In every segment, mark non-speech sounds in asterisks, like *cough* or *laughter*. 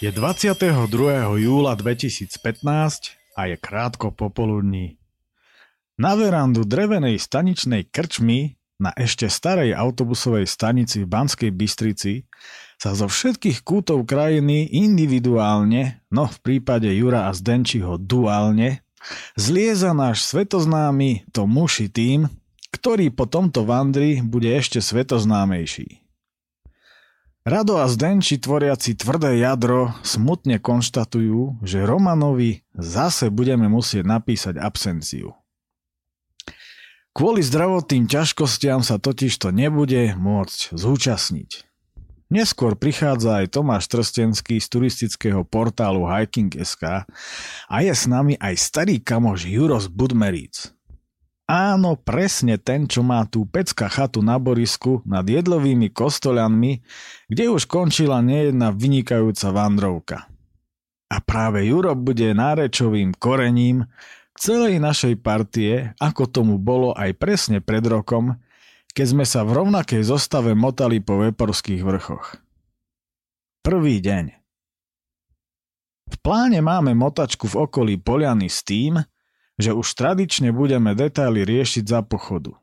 Je 22. júla 2015 a je krátko popoludní. Na verandu drevenej staničnej krčmy na ešte starej autobusovej stanici v Banskej Bystrici sa zo všetkých kútov krajiny individuálne, no v prípade Jura a Zdenčiho duálne, zlieza náš svetoznámy to muši tým, ktorý po tomto vandri bude ešte svetoznámejší. Rado a Zdenči tvoriaci tvrdé jadro smutne konštatujú, že Romanovi zase budeme musieť napísať absenciu. Kvôli zdravotným ťažkostiam sa totiž to nebude môcť zúčastniť. Neskôr prichádza aj Tomáš Trstenský z turistického portálu Hiking.sk a je s nami aj starý kamoš Juros Budmeríc. Áno, presne ten, čo má tú pecka chatu na Borisku nad jedlovými kostolianmi, kde už končila nejedna vynikajúca vandrovka. A práve Juro bude nárečovým korením celej našej partie, ako tomu bolo aj presne pred rokom, keď sme sa v rovnakej zostave motali po Veporských vrchoch. Prvý deň. V pláne máme motačku v okolí Poliany s tým, že už tradične budeme detaily riešiť za pochodu.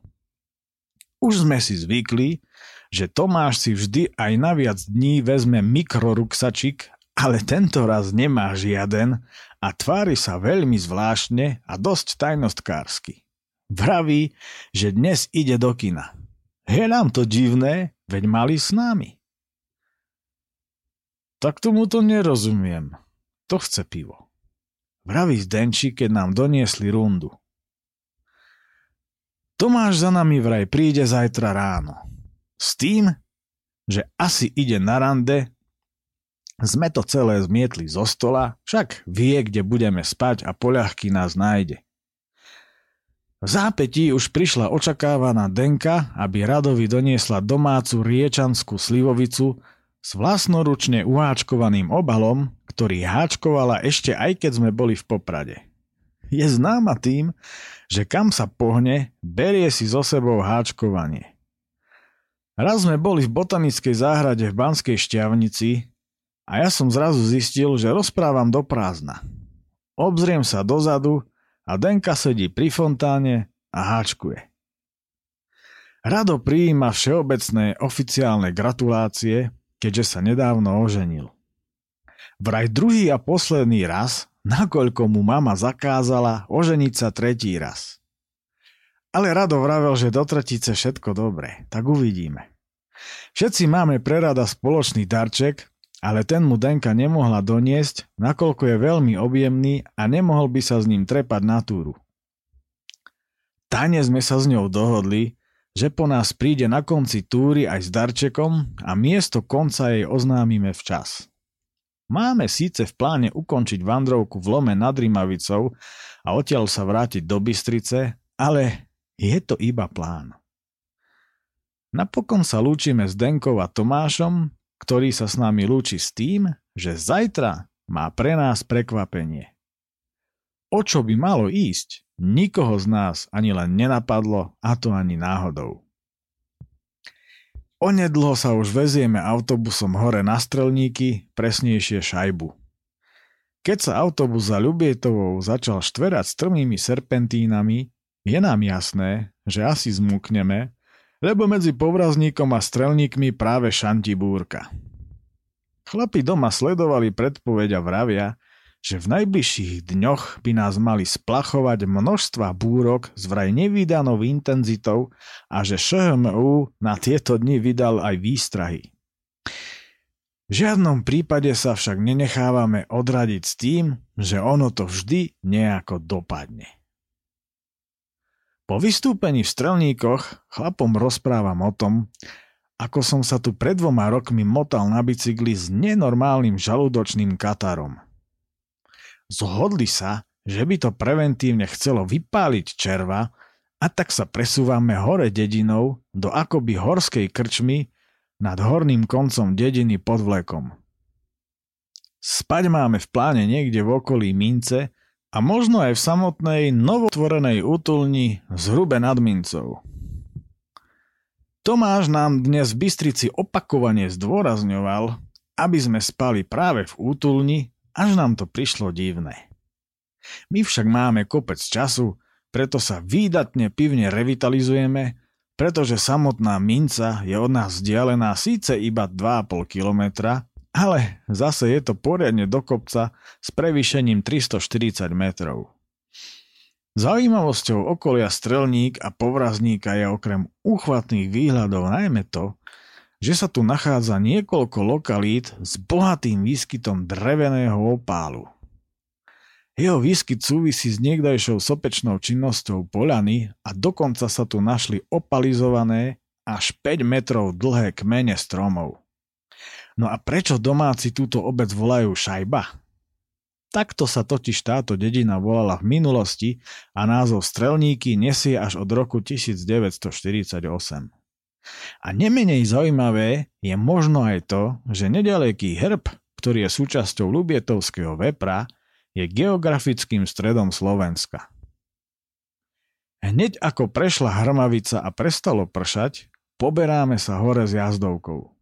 Už sme si zvykli, že Tomáš si vždy aj na viac dní vezme mikroruksačik, ale tento raz nemá žiaden a tvári sa veľmi zvláštne a dosť tajnostkársky. Vraví, že dnes ide do kina. Je nám to divné, veď mali s nami. Tak tomu to nerozumiem. To chce pivo. Vraví Zdenči, keď nám doniesli rundu. Tomáš za nami vraj príde zajtra ráno. S tým, že asi ide na rande, sme to celé zmietli zo stola, však vie, kde budeme spať a poľahky nás nájde. V zápetí už prišla očakávaná Denka, aby Radovi doniesla domácu riečanskú slivovicu s vlastnoručne uháčkovaným obalom, ktorý háčkovala ešte aj keď sme boli v Poprade. Je známa tým, že kam sa pohne, berie si so sebou háčkovanie. Raz sme boli v botanickej záhrade v Banskej šťavnici a ja som zrazu zistil, že rozprávam do prázdna. Obzriem sa dozadu a Denka sedí pri fontáne a háčkuje. Rado prijíma všeobecné oficiálne gratulácie keďže sa nedávno oženil. Vraj druhý a posledný raz, nakoľko mu mama zakázala oženiť sa tretí raz. Ale Rado vravel, že do tretice všetko dobré, tak uvidíme. Všetci máme prerada spoločný darček, ale ten mu Denka nemohla doniesť, nakoľko je veľmi objemný a nemohol by sa s ním trepať na túru. Tane sme sa s ňou dohodli, že po nás príde na konci túry aj s darčekom a miesto konca jej oznámime včas. Máme síce v pláne ukončiť vandrovku v Lome nad Rimavicou a odtiaľ sa vrátiť do Bystrice, ale je to iba plán. Napokon sa lúčime s Denkou a Tomášom, ktorý sa s nami lúči s tým, že zajtra má pre nás prekvapenie. O čo by malo ísť? Nikoho z nás ani len nenapadlo, a to ani náhodou. Onedlho sa už vezieme autobusom hore na strelníky, presnejšie šajbu. Keď sa autobus za Ľubietovou začal štverať strmými serpentínami, je nám jasné, že asi zmúkneme, lebo medzi povrazníkom a strelníkmi práve šanti búrka. Chlapi doma sledovali predpoveď a vravia, že v najbližších dňoch by nás mali splachovať množstva búrok s vraj nevydanou intenzitou a že ŠHMU na tieto dni vydal aj výstrahy. V žiadnom prípade sa však nenechávame odradiť s tým, že ono to vždy nejako dopadne. Po vystúpení v strelníkoch chlapom rozprávam o tom, ako som sa tu pred dvoma rokmi motal na bicykli s nenormálnym žalúdočným katarom – Zhodli sa, že by to preventívne chcelo vypáliť červa a tak sa presúvame hore dedinou do akoby horskej krčmy nad horným koncom dediny pod vlekom. Spať máme v pláne niekde v okolí Mince a možno aj v samotnej novotvorenej útulni zhrube nad Mincov. Tomáš nám dnes v Bystrici opakovane zdôrazňoval, aby sme spali práve v útulni, až nám to prišlo divné. My však máme kopec času, preto sa výdatne pivne revitalizujeme, pretože samotná minca je od nás vzdialená síce iba 2,5 kilometra, ale zase je to poriadne do kopca s prevýšením 340 metrov. Zaujímavosťou okolia Strelník a Povrazníka je okrem úchvatných výhľadov najmä to, že sa tu nachádza niekoľko lokalít s bohatým výskytom dreveného opálu. Jeho výskyt súvisí s niekdajšou sopečnou činnosťou poľany a dokonca sa tu našli opalizované až 5 metrov dlhé kmene stromov. No a prečo domáci túto obec volajú šajba? Takto sa totiž táto dedina volala v minulosti a názov Strelníky nesie až od roku 1948. A nemenej zaujímavé je možno aj to, že nedaleký hrb, ktorý je súčasťou Lubietovského vepra, je geografickým stredom Slovenska. Hneď ako prešla hrmavica a prestalo pršať, poberáme sa hore s jazdovkou.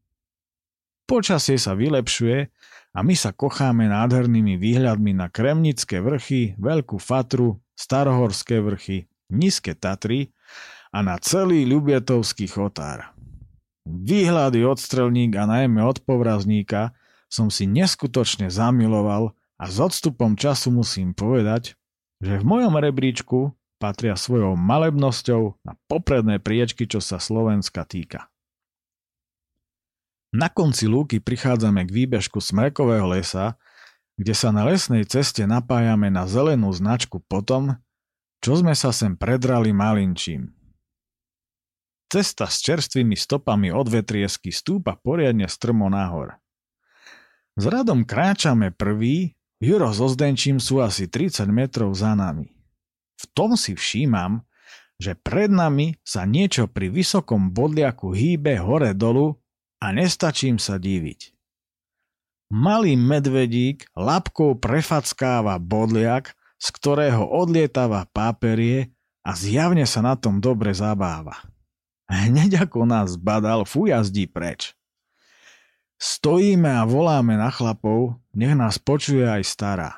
Počasie sa vylepšuje a my sa kocháme nádhernými výhľadmi na Kremnické vrchy, Veľkú Fatru, Starohorské vrchy, Nízke Tatry a na celý Ľubietovský chotár. Výhľady od strelník a najmä od povrazníka som si neskutočne zamiloval a s odstupom času musím povedať, že v mojom rebríčku patria svojou malebnosťou na popredné priečky, čo sa Slovenska týka. Na konci lúky prichádzame k výbežku smrekového lesa, kde sa na lesnej ceste napájame na zelenú značku potom, čo sme sa sem predrali malinčím. Cesta s čerstvými stopami od vetriesky stúpa poriadne strmo nahor. S radom kráčame prvý, Juro so Zdenčím sú asi 30 metrov za nami. V tom si všímam, že pred nami sa niečo pri vysokom bodliaku hýbe hore-dolu a nestačím sa diviť. Malý medvedík labkou prefackáva bodliak, z ktorého odlietava páperie a zjavne sa na tom dobre zabáva. Hneď ako nás badal, fujazdí preč. Stojíme a voláme na chlapov, nech nás počuje aj stará.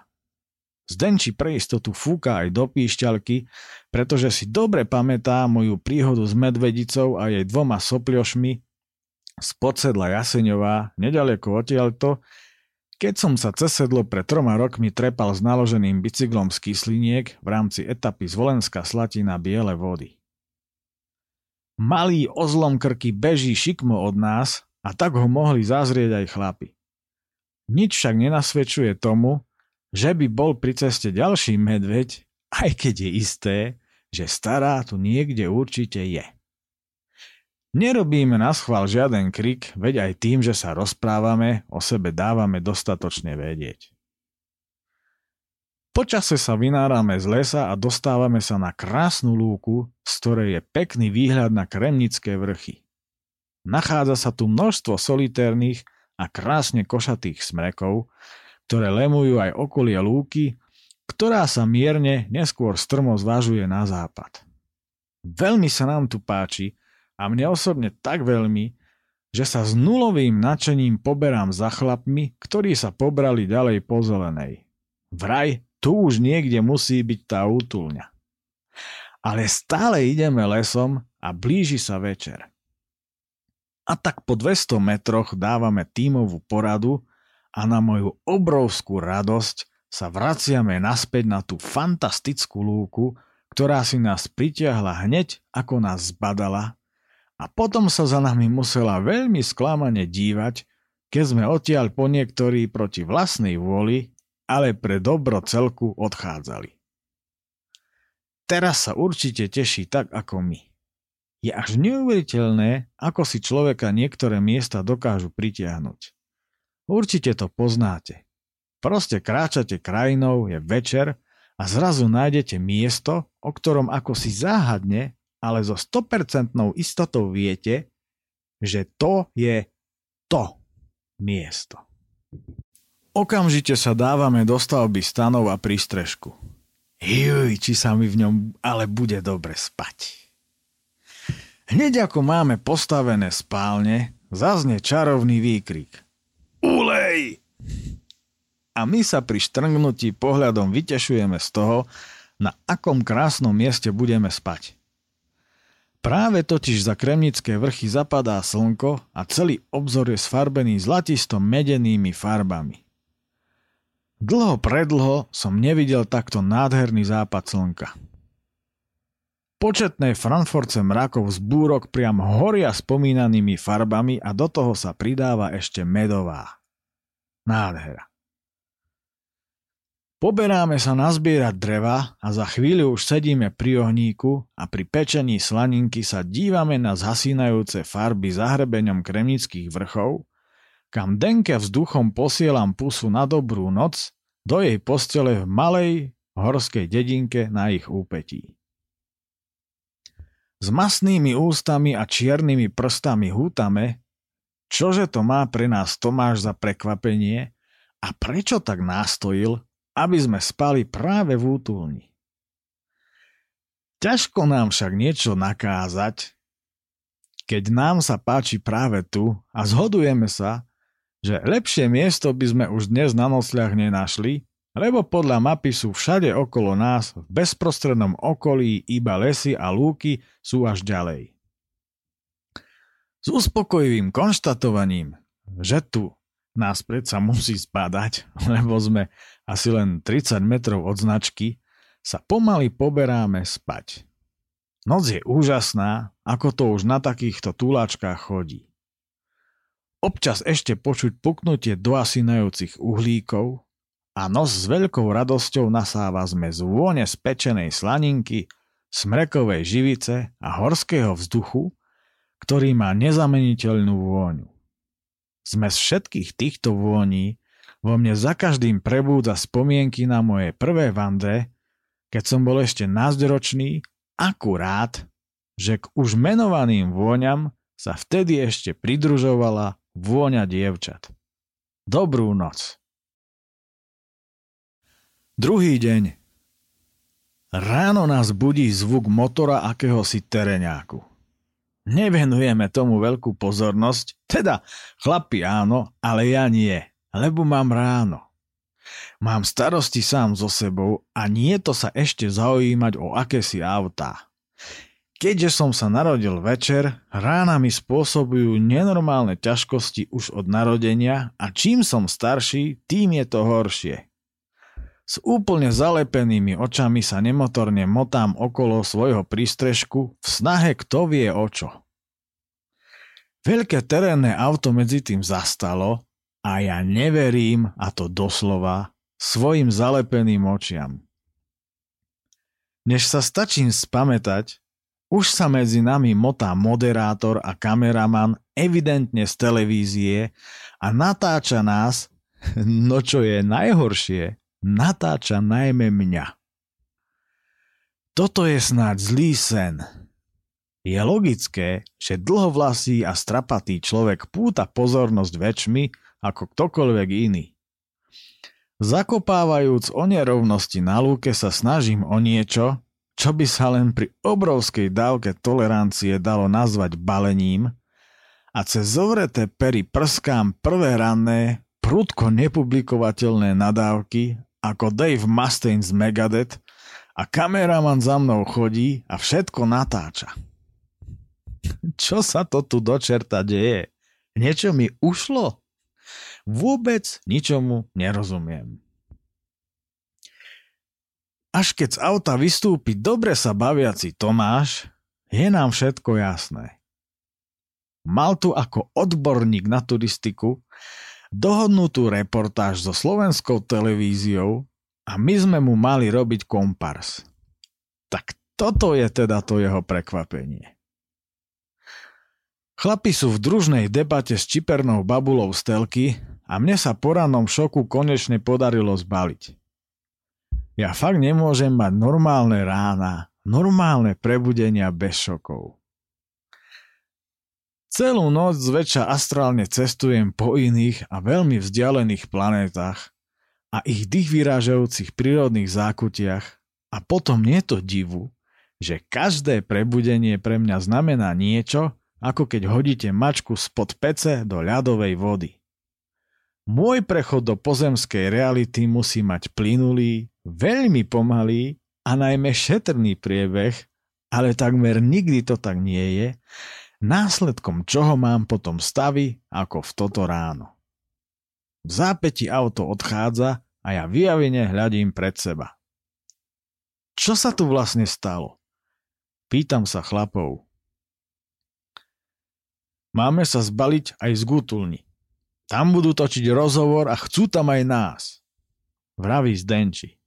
Zdenči pre istotu fúka aj do píšťalky, pretože si dobre pamätá moju príhodu s medvedicou a jej dvoma sopliošmi, spodsedla Jaseňová, nedaleko odtiaľto, keď som sa cez sedlo pred troma rokmi trepal s naloženým bicyklom z kysliniek v rámci etapy z Volenská Slatina Biele vody. Malý ozlom krky beží šikmo od nás a tak ho mohli zazrieť aj chlapi. Nič však nenasvedčuje tomu, že by bol pri ceste ďalší medveď, aj keď je isté, že stará tu niekde určite je. Nerobíme na schvál žiaden krik, veď aj tým, že sa rozprávame, o sebe dávame dostatočne vedieť. Počase sa vynárame z lesa a dostávame sa na krásnu lúku, z ktorej je pekný výhľad na Kremnické vrchy. Nachádza sa tu množstvo solitérnych a krásne košatých smrekov, ktoré lemujú aj okolie lúky, ktorá sa mierne, neskôr strmo zvažuje na západ. Veľmi sa nám tu páči, a mne osobne tak veľmi, že sa s nulovým nadšením poberám za chlapmi, ktorí sa pobrali ďalej po zelenej. Vraj, tu už niekde musí byť tá útulňa. Ale stále ideme lesom a blíži sa večer. A tak po 200 metroch dávame tímovú poradu a na moju obrovskú radosť sa vraciame naspäť na tú fantastickú lúku, ktorá si nás pritiahla hneď, ako nás zbadala a potom sa za nami musela veľmi sklamane dívať, keď sme odtiaľ po niektorí proti vlastnej vôli, ale pre dobro celku odchádzali. Teraz sa určite teší tak ako my. Je až neuveriteľné, ako si človeka niektoré miesta dokážu pritiahnuť. Určite to poznáte. Proste kráčate krajinou, je večer a zrazu nájdete miesto, o ktorom ako si záhadne ale so 100% istotou viete, že to je to miesto. Okamžite sa dávame do stavby stanov a prístrežku. Juj, či sa mi v ňom ale bude dobre spať. Hneď ako máme postavené spálne, zazne čarovný výkrik. Ule! a my sa pri štrngnutí pohľadom vytešujeme z toho, na akom krásnom mieste budeme spať. Práve totiž za Kremnické vrchy zapadá slnko a celý obzor je sfarbený zlatisto medenými farbami. Dlho predlho som nevidel takto nádherný západ slnka. Početné Frankfurtce mrakov z búrok priam horia spomínanými farbami a do toho sa pridáva ešte medová. Nádhera. Poberáme sa nazbierať dreva a za chvíľu už sedíme pri ohníku a pri pečení slaninky sa dívame na zhasínajúce farby za hrebeňom kremnických vrchov, kam Denke vzduchom posielam pusu na dobrú noc do jej postele v malej horskej dedinke na ich úpetí. S masnými ústami a čiernymi prstami hútame, čože to má pre nás Tomáš za prekvapenie a prečo tak nástojil, aby sme spali práve v útulni. Ťažko nám však niečo nakázať, keď nám sa páči práve tu a zhodujeme sa, že lepšie miesto by sme už dnes na nocľah nenašli, lebo podľa mapy sú všade okolo nás v bezprostrednom okolí iba lesy a lúky sú až ďalej. S uspokojivým konštatovaním, že tu nás predsa musí spadať, *laughs* lebo sme asi len 30 metrov od značky, sa pomaly poberáme spať. Noc je úžasná, ako to už na takýchto túlačkách chodí. Občas ešte počuť puknutie doasinajúcich uhlíkov a nos s veľkou radosťou nasáva zmes vône spečenej slaninky, smrekovej živice a horského vzduchu, ktorý má nezameniteľnú vôňu. Zmes všetkých týchto vôní vo mne za každým prebúdza spomienky na moje prvé vandre, keď som bol ešte názdročný, akurát, že k už menovaným vôňam sa vtedy ešte pridružovala vôňa dievčat. Dobrú noc. Druhý deň. Ráno nás budí zvuk motora akéhosi tereňáku. Nevenujeme tomu veľkú pozornosť, teda chlapi áno, ale ja nie, lebo mám ráno. Mám starosti sám so sebou a nie to sa ešte zaujímať o akési autá. Keďže som sa narodil večer, rána mi spôsobujú nenormálne ťažkosti už od narodenia a čím som starší, tým je to horšie. S úplne zalepenými očami sa nemotorne motám okolo svojho prístrežku v snahe kto vie o čo. Veľké terénne auto medzi tým zastalo a ja neverím, a to doslova, svojim zalepeným očiam. Než sa stačím spamätať, už sa medzi nami motá moderátor a kameraman evidentne z televízie a natáča nás, no čo je najhoršie, natáča najmä mňa. Toto je snáď zlý sen. Je logické, že dlhovlasý a strapatý človek púta pozornosť väčšmi ako ktokoľvek iný. Zakopávajúc o nerovnosti na lúke sa snažím o niečo, čo by sa len pri obrovskej dávke tolerancie dalo nazvať balením a cez zovreté pery prskám prvé ranné, prudko nepublikovateľné nadávky ako Dave Mustaine z Megadeth a kameraman za mnou chodí a všetko natáča. *laughs* Čo sa to tu do čerta deje? Niečo mi ušlo? Vôbec ničomu nerozumiem. Až keď z auta vystúpi dobre sa baviaci Tomáš, je nám všetko jasné. Mal tu ako odborník na turistiku dohodnutú reportáž so slovenskou televíziou a my sme mu mali robiť kompars. Tak toto je teda to jeho prekvapenie. Chlapi sú v družnej debate s čipernou babulou z telky a mne sa po rannom šoku konečne podarilo zbaliť. Ja fakt nemôžem mať normálne rána, normálne prebudenia bez šokov. Celú noc zväčša astrálne cestujem po iných a veľmi vzdialených planétach a ich dých vyrážajúcich prírodných zákutiach a potom nie to divu, že každé prebudenie pre mňa znamená niečo, ako keď hodíte mačku spod pece do ľadovej vody. Môj prechod do pozemskej reality musí mať plynulý, veľmi pomalý a najmä šetrný priebeh, ale takmer nikdy to tak nie je, následkom čoho mám potom stavy ako v toto ráno. V zápäti auto odchádza a ja vyjavene hľadím pred seba. Čo sa tu vlastne stalo? Pýtam sa chlapov. Máme sa zbaliť aj z gutulni. Tam budú točiť rozhovor a chcú tam aj nás. Vraví Zdenči.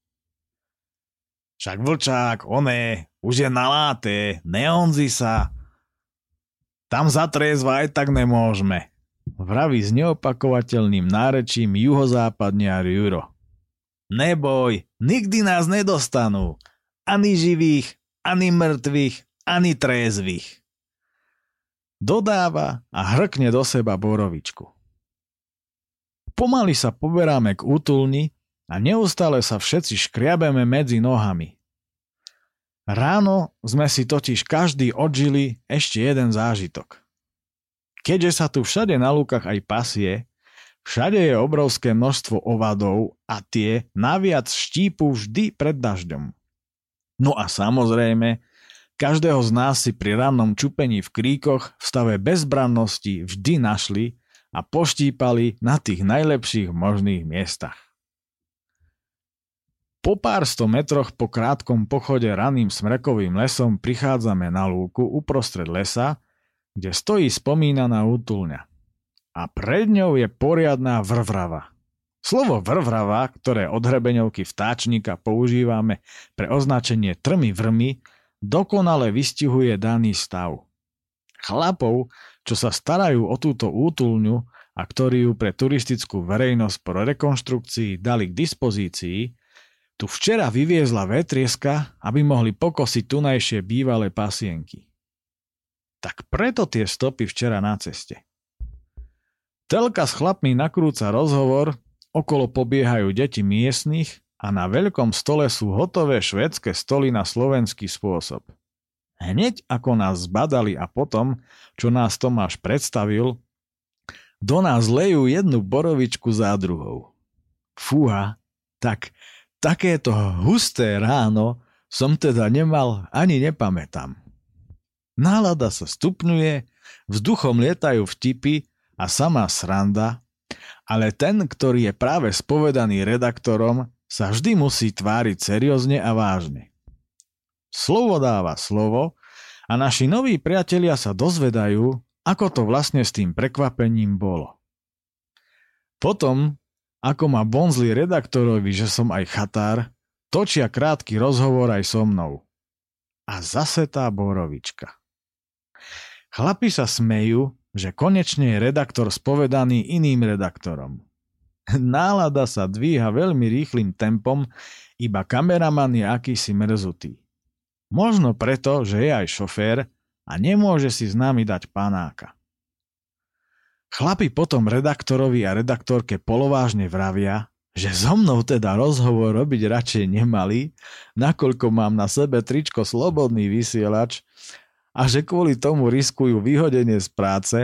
Však vlčák, oné, už je naláté, neonzi sa. Tam zatriezva aj tak nemôžeme. Vraví s neopakovateľným nárečím juhozápadniar Juro. Neboj, nikdy nás nedostanú. Ani živých, ani mŕtvych, ani trézvych. Dodáva a hrkne do seba borovičku. Pomaly sa poberáme k útulni a neustále sa všetci škriabeme medzi nohami. Ráno sme si totiž každý odžili ešte jeden zážitok. Keďže sa tu všade na lúkach aj pasie, všade je obrovské množstvo ovadov a tie naviac štípu vždy pred dažďom. No a samozrejme, každého z nás si pri rannom čupení v kríkoch v stave bezbrannosti vždy našli a poštípali na tých najlepších možných miestach. Po pár sto metroch po krátkom pochode raným smrekovým lesom prichádzame na lúku uprostred lesa, kde stojí spomínaná útulňa. A pred ňou je poriadná vrvrava. Slovo vrvrava, ktoré od hrebeňovky vtáčnika používame pre označenie trmy vrmy, dokonale vystihuje daný stav. Chlapov, čo sa starajú o túto útulňu a ktorí ju pre turistickú verejnosť po rekonštrukcii dali k dispozícii, tu včera vyviezla vetrieska, aby mohli pokosiť tunajšie bývalé pasienky. Tak preto tie stopy včera na ceste. Telka s chlapmi nakrúca rozhovor, okolo pobiehajú deti miestnych a na veľkom stole sú hotové švedské stoly na slovenský spôsob. Hneď ako nás zbadali a potom, čo nás Tomáš predstavil, do nás lejú jednu borovičku za druhou. Fúha, tak takéto husté ráno som teda nemal ani nepamätám. Nálada sa stupňuje, vzduchom lietajú vtipy a sama sranda, ale ten, ktorý je práve spovedaný redaktorom, sa vždy musí tváriť seriózne a vážne. Slovo dáva slovo a naši noví priatelia sa dozvedajú, ako to vlastne s tým prekvapením bolo. Potom, ako ma bonzli redaktorovi, že som aj chatár, točia krátky rozhovor aj so mnou. A zase tá borovička. Chlapi sa smejú, že konečne je redaktor spovedaný iným redaktorom. *laughs* Nálada sa dvíha veľmi rýchlým tempom, iba kameraman je akýsi mrzutý. Možno preto, že je aj šofér a nemôže si s nami dať panáka. Chlapi potom redaktorovi a redaktorke polovážne vravia, že so mnou teda rozhovor robiť radšej nemali, nakoľko mám na sebe tričko Slobodný vysielač a že kvôli tomu riskujú vyhodenie z práce,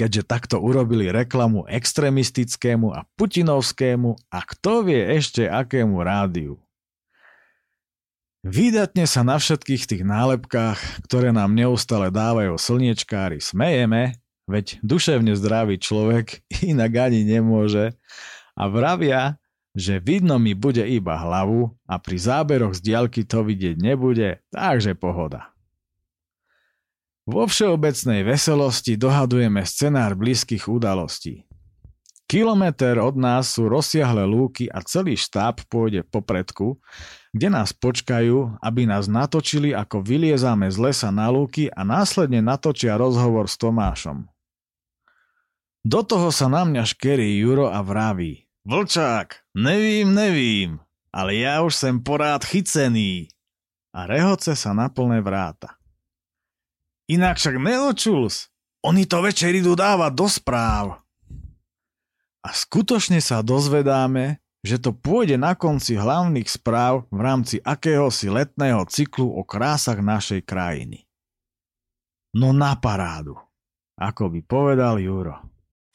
keďže takto urobili reklamu extremistickému a putinovskému a kto vie ešte akému rádiu. Výdatne sa na všetkých tých nálepkách, ktoré nám neustále dávajú slniečkári, smejeme, Veď duševne zdravý človek *laughs* inak ani nemôže. A vravia, že vidno mi bude iba hlavu a pri záberoch z diaľky to vidieť nebude, takže pohoda. Vo všeobecnej veselosti dohadujeme scenár blízkych udalostí. Kilometr od nás sú rozsiahle lúky a celý štáb pôjde po predku, kde nás počkajú, aby nás natočili, ako vyliezame z lesa na lúky a následne natočia rozhovor s Tomášom. Do toho sa na mňa škerí Juro a vraví. Vlčák, nevím, nevím, ale ja už sem porád chycený. A rehoce sa na plné vráta. Inak však neočuls, oni to večer idú dávať do správ. A skutočne sa dozvedáme, že to pôjde na konci hlavných správ v rámci akéhosi letného cyklu o krásach našej krajiny. No na parádu, ako by povedal Juro.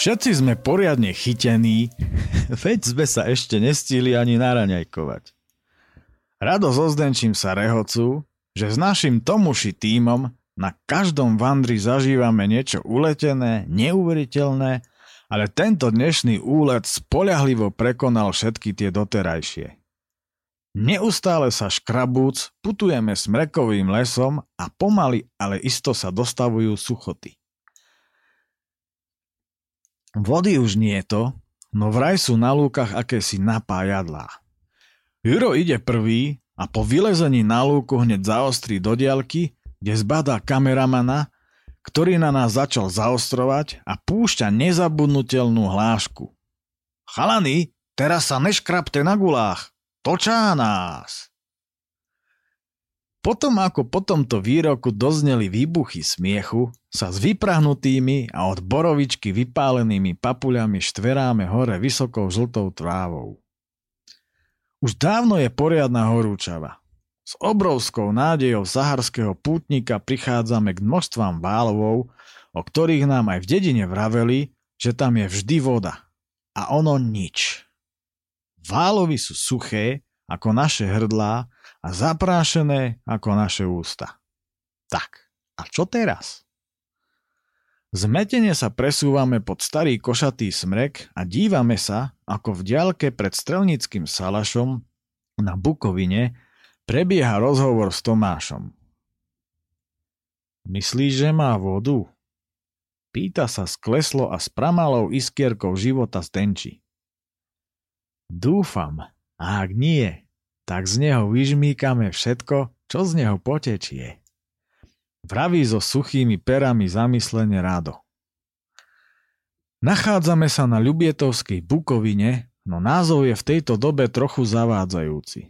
Všetci sme poriadne chytení, *laughs* veď sme sa ešte nestíli ani naraňajkovať. Rado so Zdenčím sa rehocu, že s našim Tomuši týmom na každom vandri zažívame niečo uletené, neuveriteľné, ale tento dnešný úlet spoľahlivo prekonal všetky tie doterajšie. Neustále sa škrabúc putujeme smrekovým lesom a pomaly, ale isto sa dostavujú suchoty. Vody už nie je to, no vraj sú na lúkach akési napájadlá. Juro ide prvý a po vylezení na lúku hneď zaostrí do diaľky, kde zbadá kameramana, ktorý na nás začal zaostrovať a púšťa nezabudnutelnú hlášku. Chalany, teraz sa neškrapte na gulách, točá nás! Potom ako po tomto výroku dozneli výbuchy smiechu, sa s vyprahnutými a od borovičky vypálenými papuľami štveráme hore vysokou žltou trávou. Už dávno je poriadna horúčava. S obrovskou nádejou saharského pútnika prichádzame k množstvám válovov, o ktorých nám aj v dedine vraveli, že tam je vždy voda. A ono nič. Válovy sú suché, ako naše hrdlá a zaprášené ako naše ústa. Tak, a čo teraz? Zmetene sa presúvame pod starý košatý smrek a dívame sa, ako v diaľke pred strelnickým salašom na Bukovine prebieha rozhovor s Tomášom. Myslíš, že má vodu? Pýta sa skleslo a s pramalou iskierkou života stenčí. Dúfam, a ak nie, tak z neho vyžmíkame všetko, čo z neho potečie. Vraví so suchými perami zamyslene rado. Nachádzame sa na Ľubietovskej Bukovine, no názov je v tejto dobe trochu zavádzajúci.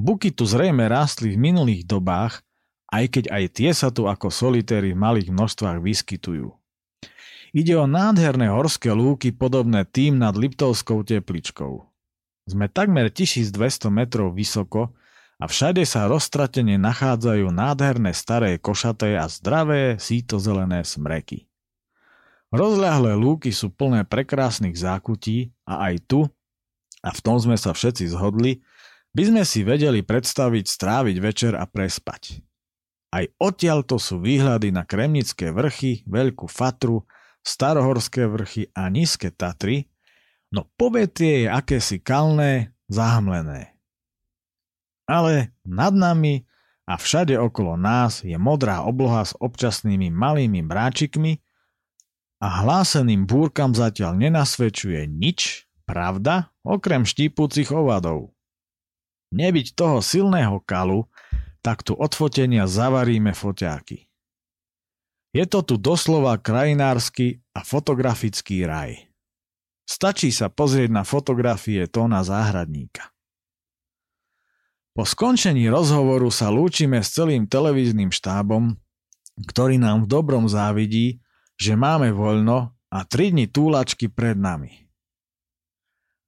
Buky tu zrejme rástli v minulých dobách, aj keď aj tie sa tu ako solitéry v malých množstvách vyskytujú. Ide o nádherné horské lúky podobné tým nad Liptovskou tepličkou. Sme takmer 1200 metrov vysoko a všade sa roztratene nachádzajú nádherné staré košaté a zdravé sítozelené smreky. Rozľahlé lúky sú plné prekrásnych zákutí a aj tu, a v tom sme sa všetci zhodli, by sme si vedeli predstaviť stráviť večer a prespať. Aj odtiaľto sú výhľady na Kremnické vrchy, Veľkú Fatru, Starohorské vrchy a Nízke Tatry, No povetie je akési kalné, zahmlené. Ale nad nami a všade okolo nás je modrá obloha s občasnými malými bráčikmi a hláseným búrkam zatiaľ nenasvedčuje nič, pravda, okrem štípúcich ovadov. Nebyť toho silného kalu, tak tu od fotenia zavaríme foťáky. Je to tu doslova krajinársky a fotografický raj. Stačí sa pozrieť na fotografie Tóna Záhradníka. Po skončení rozhovoru sa lúčime s celým televíznym štábom, ktorý nám v dobrom závidí, že máme voľno a tri dni túlačky pred nami.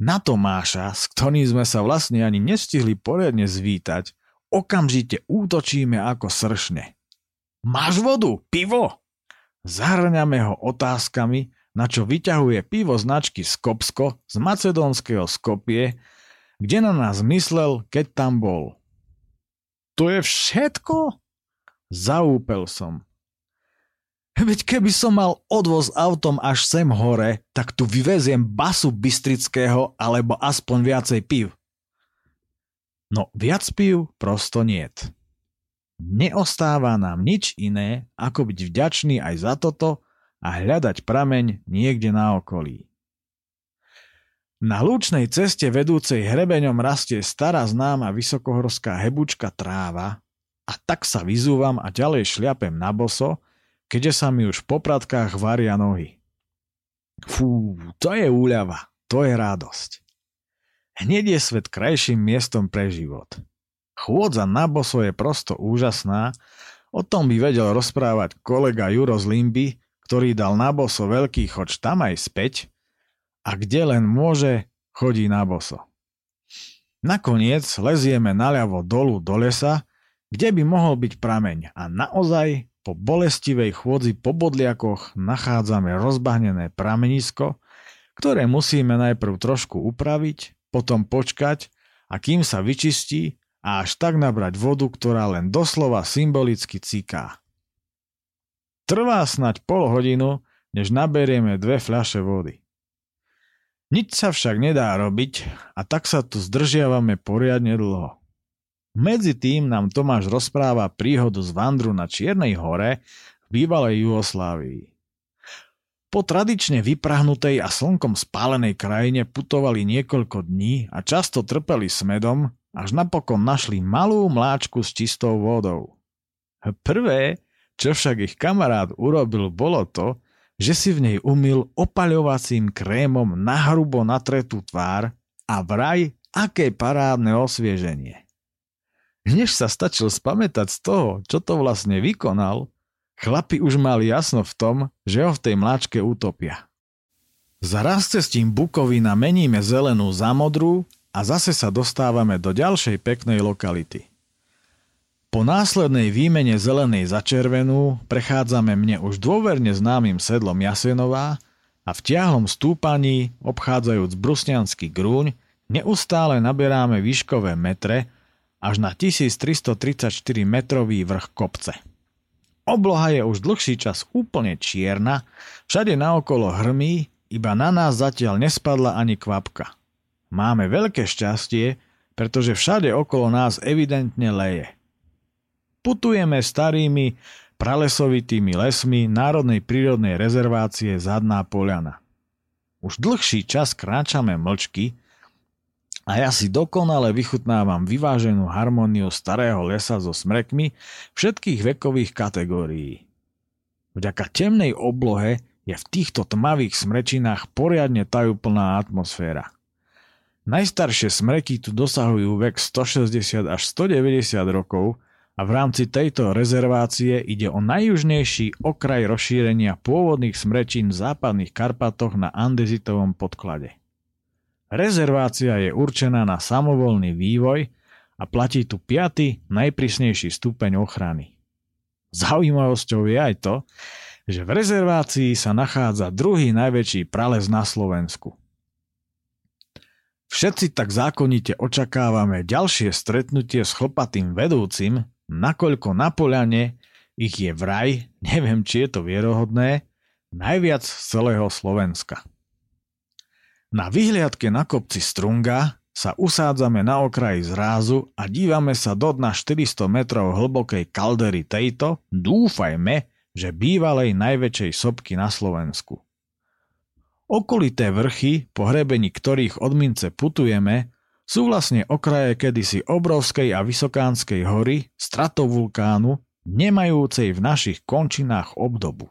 Na Tomáša, s ktorým sme sa vlastne ani nestihli poriadne zvítať, okamžite útočíme ako sršne. Máš vodu? Pivo? Zahrňame ho otázkami, na čo vyťahuje pivo značky Skopsko z macedónskeho Skopie, kde na nás myslel, keď tam bol. To je všetko? Zaúpel som. Veď keby som mal odvoz autom až sem hore, tak tu vyveziem basu Bystrického alebo aspoň viacej piv. No viac piv prosto niet. Neostáva nám nič iné, ako byť vďačný aj za toto, a hľadať prameň niekde na okolí. Na lúčnej ceste vedúcej hrebeňom rastie stará známa vysokohorská hebučka tráva a tak sa vyzúvam a ďalej šliapem na boso, keďže sa mi už po pratkách varia nohy. Fú, to je úľava, to je radosť. Hneď je svet krajším miestom pre život. Chôdza na boso je prosto úžasná, o tom by vedel rozprávať kolega Juro z Limby, ktorý dal na boso veľký choč tam aj späť a kde len môže, chodí na boso. Nakoniec lezieme naľavo dolu do lesa, kde by mohol byť prameň a naozaj Po bolestivej chôdzi po bodliakoch nachádzame rozbahnené pramenisko, ktoré musíme najprv trošku upraviť, potom počkať a kým sa vyčistí a až tak nabrať vodu, ktorá len doslova symbolicky ciká. Trvá snať pol hodinu, než naberieme dve fľaše vody. Nič sa však nedá robiť a tak sa tu zdržiavame poriadne dlho. Medzi tým nám Tomáš rozpráva príhodu z Vandru na Čiernej hore v bývalej Jugoslávii. Po tradične vyprahnutej a slnkom spálenej krajine putovali niekoľko dní a často trpeli smedom, až napokon našli malú mláčku s čistou vodou. Prvé, čo však ich kamarát urobil, bolo to, že si v nej umil opaľovacím krémom na hrubo natretú tvár a vraj aké parádne osvieženie. Než sa stačil spamätať z toho, čo to vlastne vykonal, chlapi už mali jasno v tom, že ho v tej mláčke utopia. Za raz cestím Bukovina meníme zelenú za modrú a zase sa dostávame do ďalšej peknej lokality. Po následnej výmene zelenej za červenú prechádzame mne už dôverne známym sedlom Jasenová a v tiahlom stúpaní, obchádzajúc brusnianský grúň, neustále naberáme výškové metre až na 1334 metrový vrch kopce. Obloha je už dlhší čas úplne čierna, všade naokolo hrmí, iba na nás zatiaľ nespadla ani kvapka. Máme veľké šťastie, pretože všade okolo nás evidentne leje – Putujeme starými pralesovitými lesmi Národnej prírodnej rezervácie Zadná Poliana. Už dlhší čas kráčame mlčky a ja si dokonale vychutnávam vyváženú harmóniu starého lesa so smrekmi všetkých vekových kategórií. Vďaka temnej oblohe je v týchto tmavých smrečinách poriadne tajúplná atmosféra. Najstaršie smreky tu dosahujú vek 160 až 190 rokov a v rámci tejto rezervácie ide o najjužnejší okraj rozšírenia pôvodných smrečín v západných Karpatoch na andezitovom podklade. Rezervácia je určená na samovolný vývoj a platí tu piaty najprísnejší stupeň ochrany. Zaujímavosťou je aj to, že v rezervácii sa nachádza druhý najväčší prales na Slovensku. Všetci tak zákonite očakávame ďalšie stretnutie s chlpatým vedúcim, nakoľko na poľane ich je vraj, *laughs* neviem či je to vierohodné, najviac z celého Slovenska. Na vyhliadke na kopci Strunga sa usádzame na okraji zrázu a dívame sa do dna 400 metrov hlbokej kaldery tejto, dúfajme, že bývalej najväčšej sopky na Slovensku. Okolité vrchy, po hrebení ktorých od mince putujeme, sú vlastne okraje kedysi obrovskej a vysokánskej hory, stratovulkánu, nemajúcej v našich končinách obdobu.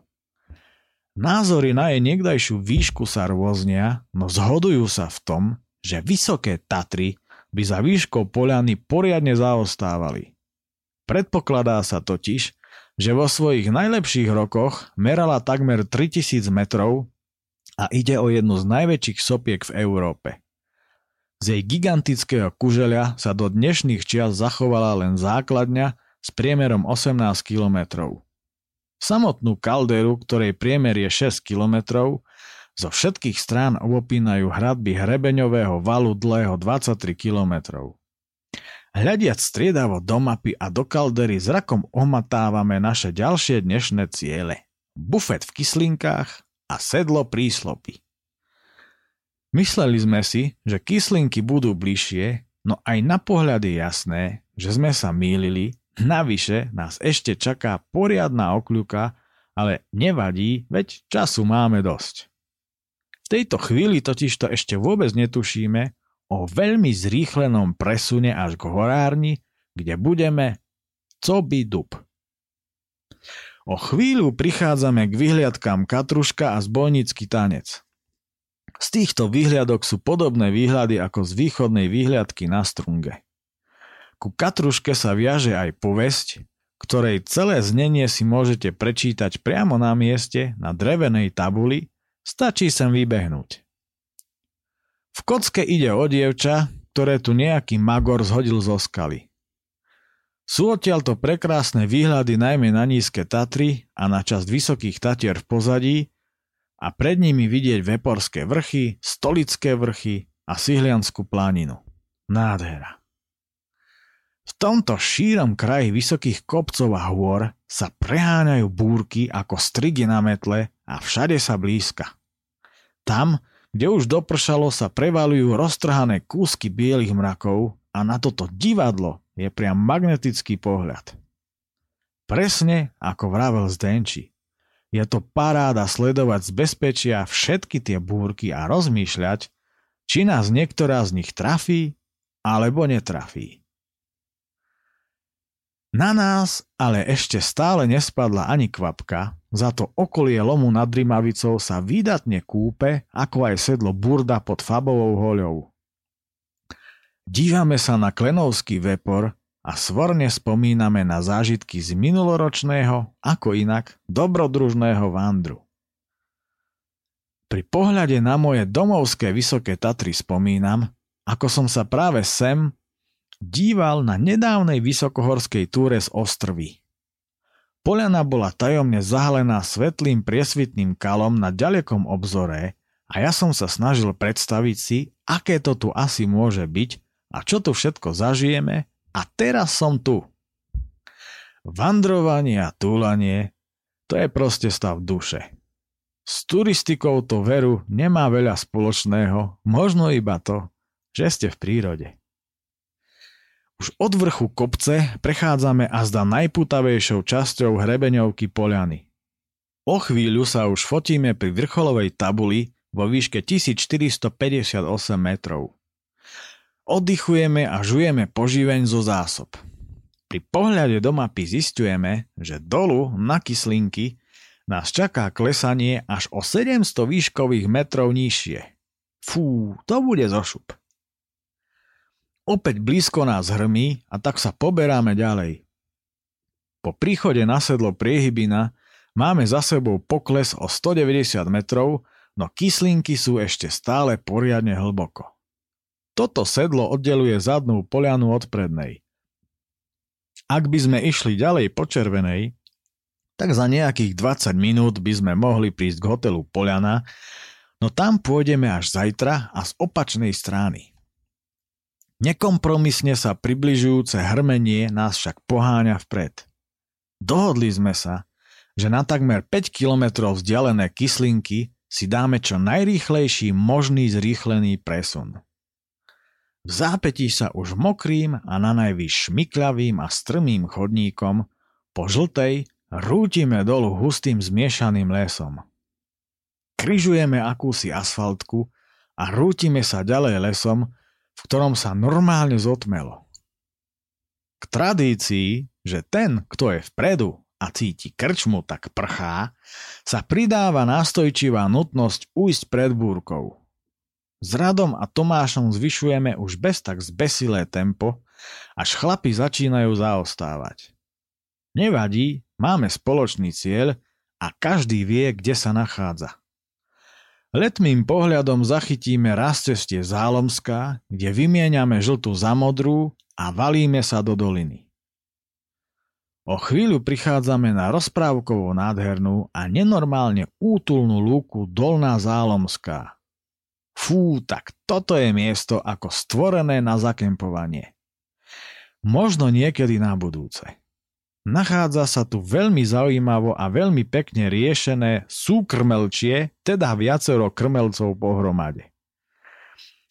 Názory na jej niekdajšiu výšku sa rôznia, no zhodujú sa v tom, že vysoké Tatry by za výškou poľany poriadne zaostávali. Predpokladá sa totiž, že vo svojich najlepších rokoch merala takmer 3000 metrov a ide o jednu z najväčších sopiek v Európe. Z jej gigantického kužeľa sa do dnešných čias zachovala len základňa s priemerom 18 kilometrov. Samotnú kalderu, ktorej priemer je 6 kilometrov, zo všetkých strán obopínajú hradby hrebeňového valu dlhého 23 kilometrov. Hľadiac striedavo do mapy a do kaldery zrakom omatávame naše ďalšie dnešné ciele. Bufet v kyslinkách a sedlo príslopy. Mysleli sme si, že kyslinky budú bližšie, no aj na pohľad je jasné, že sme sa mýlili, navyše nás ešte čaká poriadna okľuka, ale nevadí, veď času máme dosť. V tejto chvíli totiž to ešte vôbec netušíme o veľmi zrýchlenom presune až k horárni, kde budeme co by dub. O chvíľu prichádzame k vyhliadkám Katruška a zbojnícky tanec. Z týchto výhľadok sú podobné výhľady ako z východnej výhľadky na strunge. Ku katruške sa viaže aj povesť, ktorej celé znenie si môžete prečítať priamo na mieste na drevenej tabuli, stačí sem vybehnúť. V kocke ide o dievča, ktoré tu nejaký magor zhodil zo skaly. Sú odtiaľto prekrásne výhľady najmä na nízke Tatry a na časť vysokých Tatier v pozadí a pred nimi vidieť Veporské vrchy, Stolické vrchy a Sihlianskú pláninu. Nádhera. V tomto šírom kraji vysokých kopcov a hôr sa preháňajú búrky ako strigy na metle a všade sa blízka. Tam, kde už dopršalo, sa prevalujú roztrhané kúsky bielých mrakov a na toto divadlo je priam magnetický pohľad. Presne ako vravel Zdenči. Je to paráda sledovať z bezpečia všetky tie búrky a rozmýšľať, či nás niektorá z nich trafí alebo netrafí. Na nás ale ešte stále nespadla ani kvapka, za to okolie lomu nad Rimavicou sa výdatne kúpe, ako aj sedlo burda pod Fabovou hoľou. Dívame sa na Klenovský vepor a svorne spomíname na zážitky z minuloročného, ako inak, dobrodružného vandru. Pri pohľade na moje domovské Vysoké Tatry spomínam, ako som sa práve sem díval na nedávnej vysokohorskej túre z ostrovy. Poliana bola tajomne zahalená svetlým priesvitným kalom na ďalekom obzore a ja som sa snažil predstaviť si, aké to tu asi môže byť a čo tu všetko zažijeme a teraz som tu. Vandrovanie a túlanie, to je proste stav duše. S turistikou to veru nemá veľa spoločného, možno iba to, že ste v prírode. Už od vrchu kopce prechádzame a zda najputavejšou časťou hrebeňovky Poliany. O chvíľu sa už fotíme pri vrcholovej tabuli vo výške 1458 metrov. Oddychujeme a žujeme poživeň zo zásob. Pri pohľade do mapy zistujeme, že dolu na kyslinky nás čaká klesanie až o 700 výškových metrov nižšie. Fú, to bude zošup. Opäť blízko nás hrmí a tak sa poberáme ďalej. Po príchode na sedlo priehybina máme za sebou pokles o 190 metrov, no kyslinky sú ešte stále poriadne hlboko. Toto sedlo oddeluje zadnú polianu od prednej. Ak by sme išli ďalej po červenej, tak za nejakých 20 minút by sme mohli prísť k hotelu Poliana, no tam pôjdeme až zajtra a z opačnej strany. Nekompromisne sa približujúce hrmenie nás však poháňa vpred. Dohodli sme sa, že na takmer 5 kilometrov vzdialené kyslinky si dáme čo najrýchlejší možný zrýchlený presun. V zápetí sa už mokrým a na najvyš šmikľavým a strmým chodníkom po žltej rútime dolu hustým zmiešaným lesom. Kryžujeme akúsi asfaltku a rútime sa ďalej lesom, v ktorom sa normálne zotmelo. K tradícii, že ten, kto je vpredu a cíti krčmu, tak prchá, sa pridáva nástojčivá nutnosť ujsť pred búrkou. S Radom a Tomášom zvyšujeme už bez tak zbesilé tempo, až chlapi začínajú zaostávať. Nevadí, máme spoločný cieľ a každý vie, kde sa nachádza. Letmým pohľadom zachytíme raz cestie Zálomská, kde vymieňame žltú za modrú a valíme sa do doliny. O chvíľu prichádzame na rozprávkovo nádhernú a nenormálne útulnú lúku Dolná Zálomská. Fú, tak toto je miesto ako stvorené na zakempovanie. Možno niekedy na budúce. Nachádza sa tu veľmi zaujímavo a veľmi pekne riešené súkrmelčie, teda viacero krmelcov pohromade.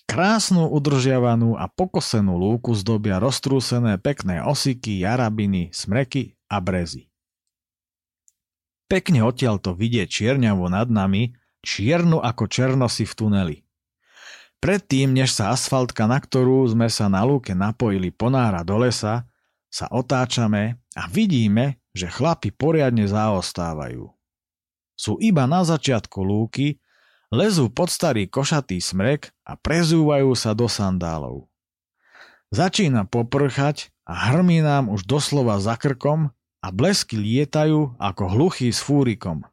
Krásnu udržiavanú a pokosenú lúku zdobia roztrúsené pekné osiky, jarabiny, smreky a brezy. Pekne odtiaľto vidie čierňavo nad nami, čiernu ako černosy v tuneli. Predtým, než sa asfaltka, na ktorú sme sa na lúke napojili, ponára do lesa, sa otáčame a vidíme, že chlapi poriadne zaostávajú. Sú iba na začiatku lúky, lezú pod starý košatý smrek a prezúvajú sa do sandálov. Začína poprchať a hrmí nám už doslova za krkom a blesky lietajú ako hluchý s fúrikom.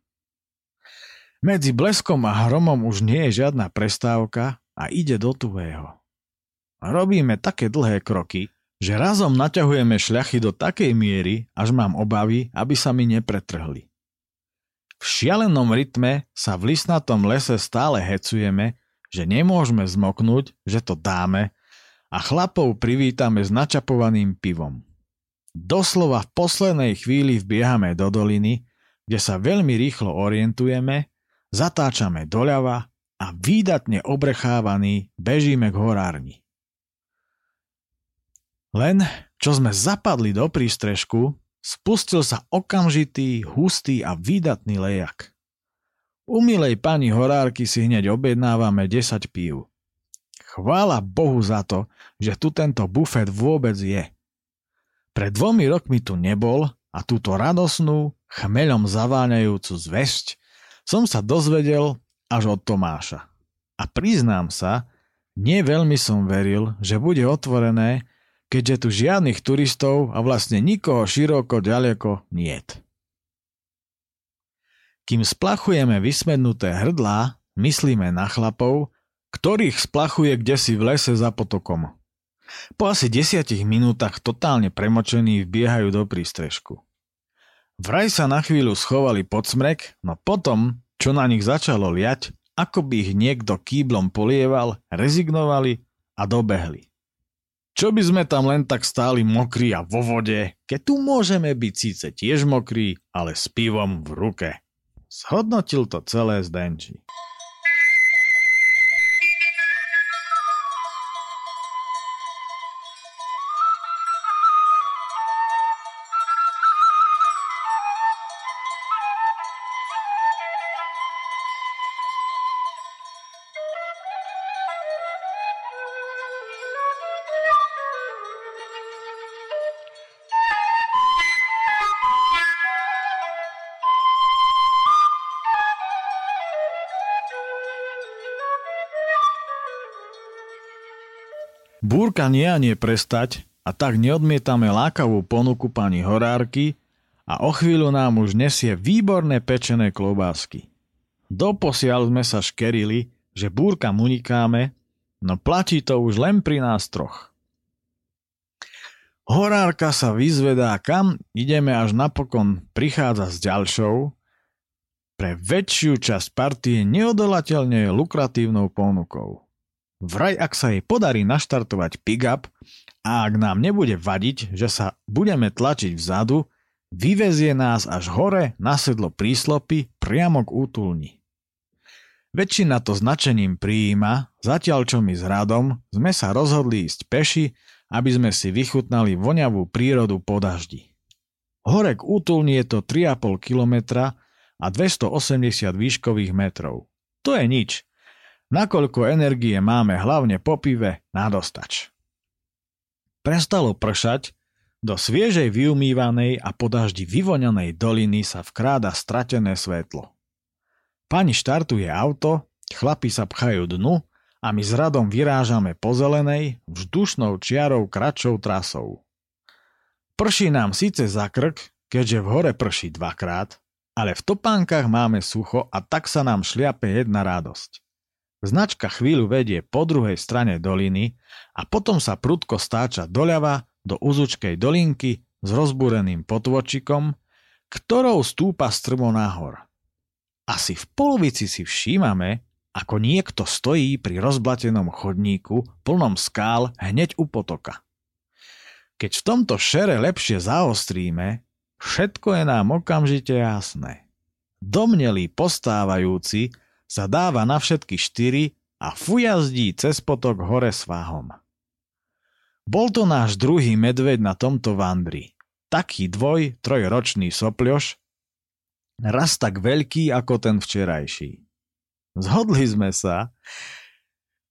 Medzi bleskom a hromom už nie je žiadna prestávka a ide do tuhého. Robíme také dlhé kroky, že razom naťahujeme šľachy do takej miery, až mám obavy, aby sa mi nepretrhli. V šialenom rytme sa v lisnatom lese stále hecujeme, že nemôžeme zmoknúť, že to dáme a chlapov privítame s načapovaným pivom. Doslova v poslednej chvíli vbiehame do doliny, kde sa veľmi rýchlo orientujeme, zatáčame doľava a výdatne obrechávaní bežíme k horárni. Len, čo sme zapadli do prístrežku, spustil sa okamžitý, hustý a výdatný lejak. U pani horárky si hneď objednávame 10 pív. Chvála Bohu za to, že tu tento bufet vôbec je. Pred dvomi rokmi tu nebol a túto radosnú, chmeľom zaváňajúcu zväzť som sa dozvedel až od Tomáša. A priznám sa, nie veľmi som veril, že bude otvorené, keďže tu žiadnych turistov a vlastne nikoho široko ďaleko niet. Kým splachujeme vysmednuté hrdlá, myslíme na chlapov, ktorých splachuje kde si v lese za potokom. Po asi desiatich minútach totálne premočení vbiehajú do prístrežku. Vraj sa na chvíľu schovali pod smrek, no potom, čo na nich začalo liať, ako by ich niekto kýblom polieval, rezignovali a dobehli. Čo by sme tam len tak stáli mokrí a vo vode, keď tu môžeme byť síce tiež mokrí, ale s pivom v ruke. Zhodnotil to celé Zdenči. Búrka nie a nie prestať a tak neodmietame lákavú ponuku pani Horárky a o chvíľu nám už nesie výborné pečené klobásky. Doposiaľ sme sa škerili, že búrka unikáme, no platí to už len pri nás troch. Horárka sa vyzvedá, kam ideme až napokon prichádza s ďalšou, pre väčšiu časť partie neodolateľne lukratívnou ponukou. Vraj ak sa jej podarí naštartovať pick-up a ak nám nebude vadiť, že sa budeme tlačiť vzadu, vyvezie nás až hore na sedlo príslopy priamo k útulni. Väčšina to značením prijíma, zatiaľ čo my s Radom sme sa rozhodli ísť peši, aby sme si vychutnali voňavú prírodu po daždi. Hore k útulni je to 3,5 km a 280 výškových metrov. To je nič, nakoľko energie máme hlavne po pive na dostač. Prestalo pršať, do sviežej vyumývanej a po daždi vyvoňanej doliny sa vkráda stratené svetlo. Pani štartuje auto, chlapi sa pchajú dnu a my s radom vyrážame po zelenej, vzdušnou čiarou kratšou trasou. Prší nám síce za krk, keďže v hore prší dvakrát, ale v topánkach máme sucho a tak sa nám šliape jedna radosť. Značka chvíľu vedie po druhej strane doliny a potom sa prudko stáča doľava do uzučkej dolinky s rozbúreným potvočikom, ktorou stúpa strmo nahor. Asi v polovici si všímame, ako niekto stojí pri rozblatenom chodníku plnom skál hneď u potoka. Keď v tomto šere lepšie zaostríme, všetko je nám okamžite jasné. Domnelý postávajúci sa dáva na všetky štyri a fujazdí cez potok hore sváhom. Bol to náš druhý medveď na tomto vandri. Taký dvoj, trojročný sopľoš, raz tak veľký ako ten včerajší. Zhodli sme sa,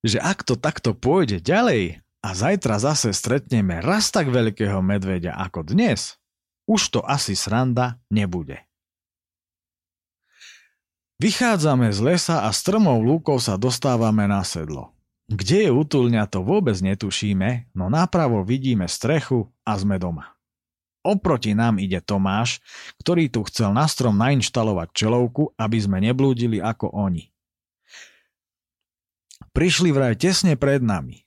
že ak to takto pôjde ďalej a zajtra zase stretneme raz tak veľkého medveďa ako dnes, už to asi sranda nebude. Vychádzame z lesa a strmou lúkou sa dostávame na sedlo. Kde je útulňa to vôbec netušíme, no napravo vidíme strechu a sme doma. Oproti nám ide Tomáš, ktorý tu chcel na strom nainštalovať čelovku, aby sme neblúdili ako oni. Prišli vraj tesne pred nami.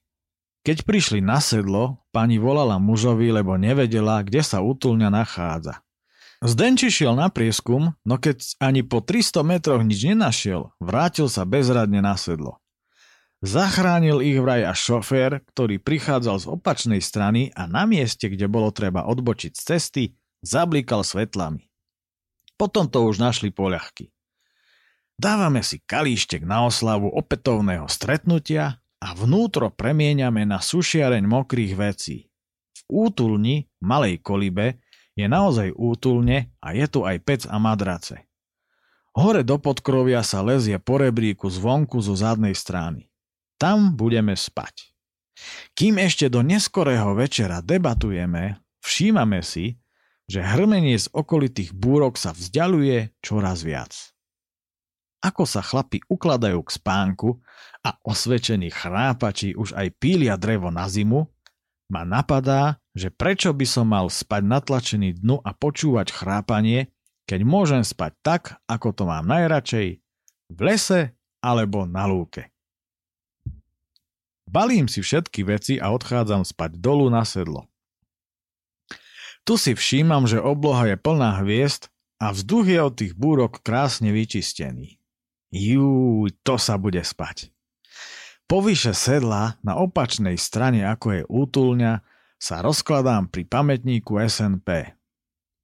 Keď prišli na sedlo, pani volala mužovi, lebo nevedela, kde sa útulňa nachádza. Zdenči šiel na prieskum, no keď ani po 300 metroch nič nenašiel, vrátil sa bezradne na sedlo. Zachránil ich vraj až šofér, ktorý prichádzal z opačnej strany a na mieste, kde bolo treba odbočiť z cesty, zablikal svetlami. Potom to už našli poľahky. Dávame si kalíštek na oslavu opätovného stretnutia a vnútro premieňame na sušiareň mokrých vecí. V útulni, malej kolibe, je naozaj útulne a je tu aj pec a madrace. Hore do podkrovia sa lezie po rebríku zvonku zo zadnej strany. Tam budeme spať. Kým ešte do neskorého večera debatujeme, všímame si, že hrmenie z okolitých búrok sa vzdialuje čoraz viac. Ako sa chlapi ukladajú k spánku a osvedčení chrápači už aj pília drevo na zimu, ma napadá, že prečo by som mal spať natlačený dnu a počúvať chrápanie, keď môžem spať tak, ako to mám najradšej, v lese alebo na lúke. Balím si všetky veci a odchádzam spať dolu na sedlo. Tu si všímam, že obloha je plná hviezd a vzduch je od tých búrok krásne vyčistený. Jú, to sa bude spať. Povyše sedla na opačnej strane ako je útulňa sa rozkladám pri pamätníku SNP.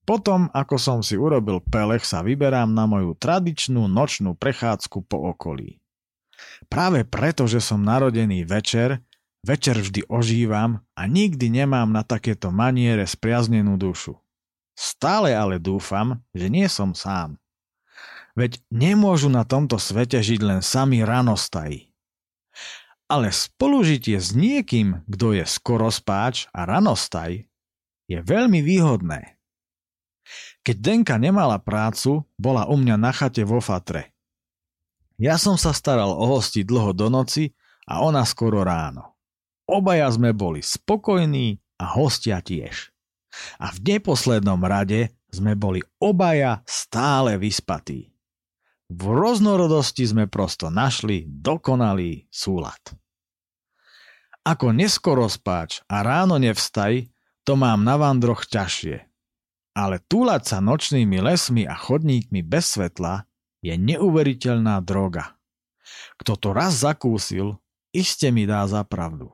Potom, ako som si urobil pelech, sa vyberám na moju tradičnú nočnú prechádzku po okolí. Práve preto, že som narodený večer, večer vždy ožívam a nikdy nemám na takéto maniere spriaznenú dušu. Stále ale dúfam, že nie som sám. Veď nemôžu na tomto svete žiť len sami ranostají. Ale spolužitie s niekým, kto je skoro spáč a ranostaj, je veľmi výhodné. Keď Denka nemala prácu, bola u mňa na chate vo Fatre. Ja som sa staral o hosti dlho do noci a ona skoro ráno. Obaja sme boli spokojní a hostia tiež. A v neposlednom rade sme boli obaja stále vyspatí. V rôznorodosti sme prosto našli dokonalý súlad. Ako neskoro spáč a ráno nevstaj, to mám na vandroch ťažšie. Ale túlať sa nočnými lesmi a chodníkmi bez svetla je neuveriteľná droga. Kto to raz zakúsil, iste mi dá za pravdu.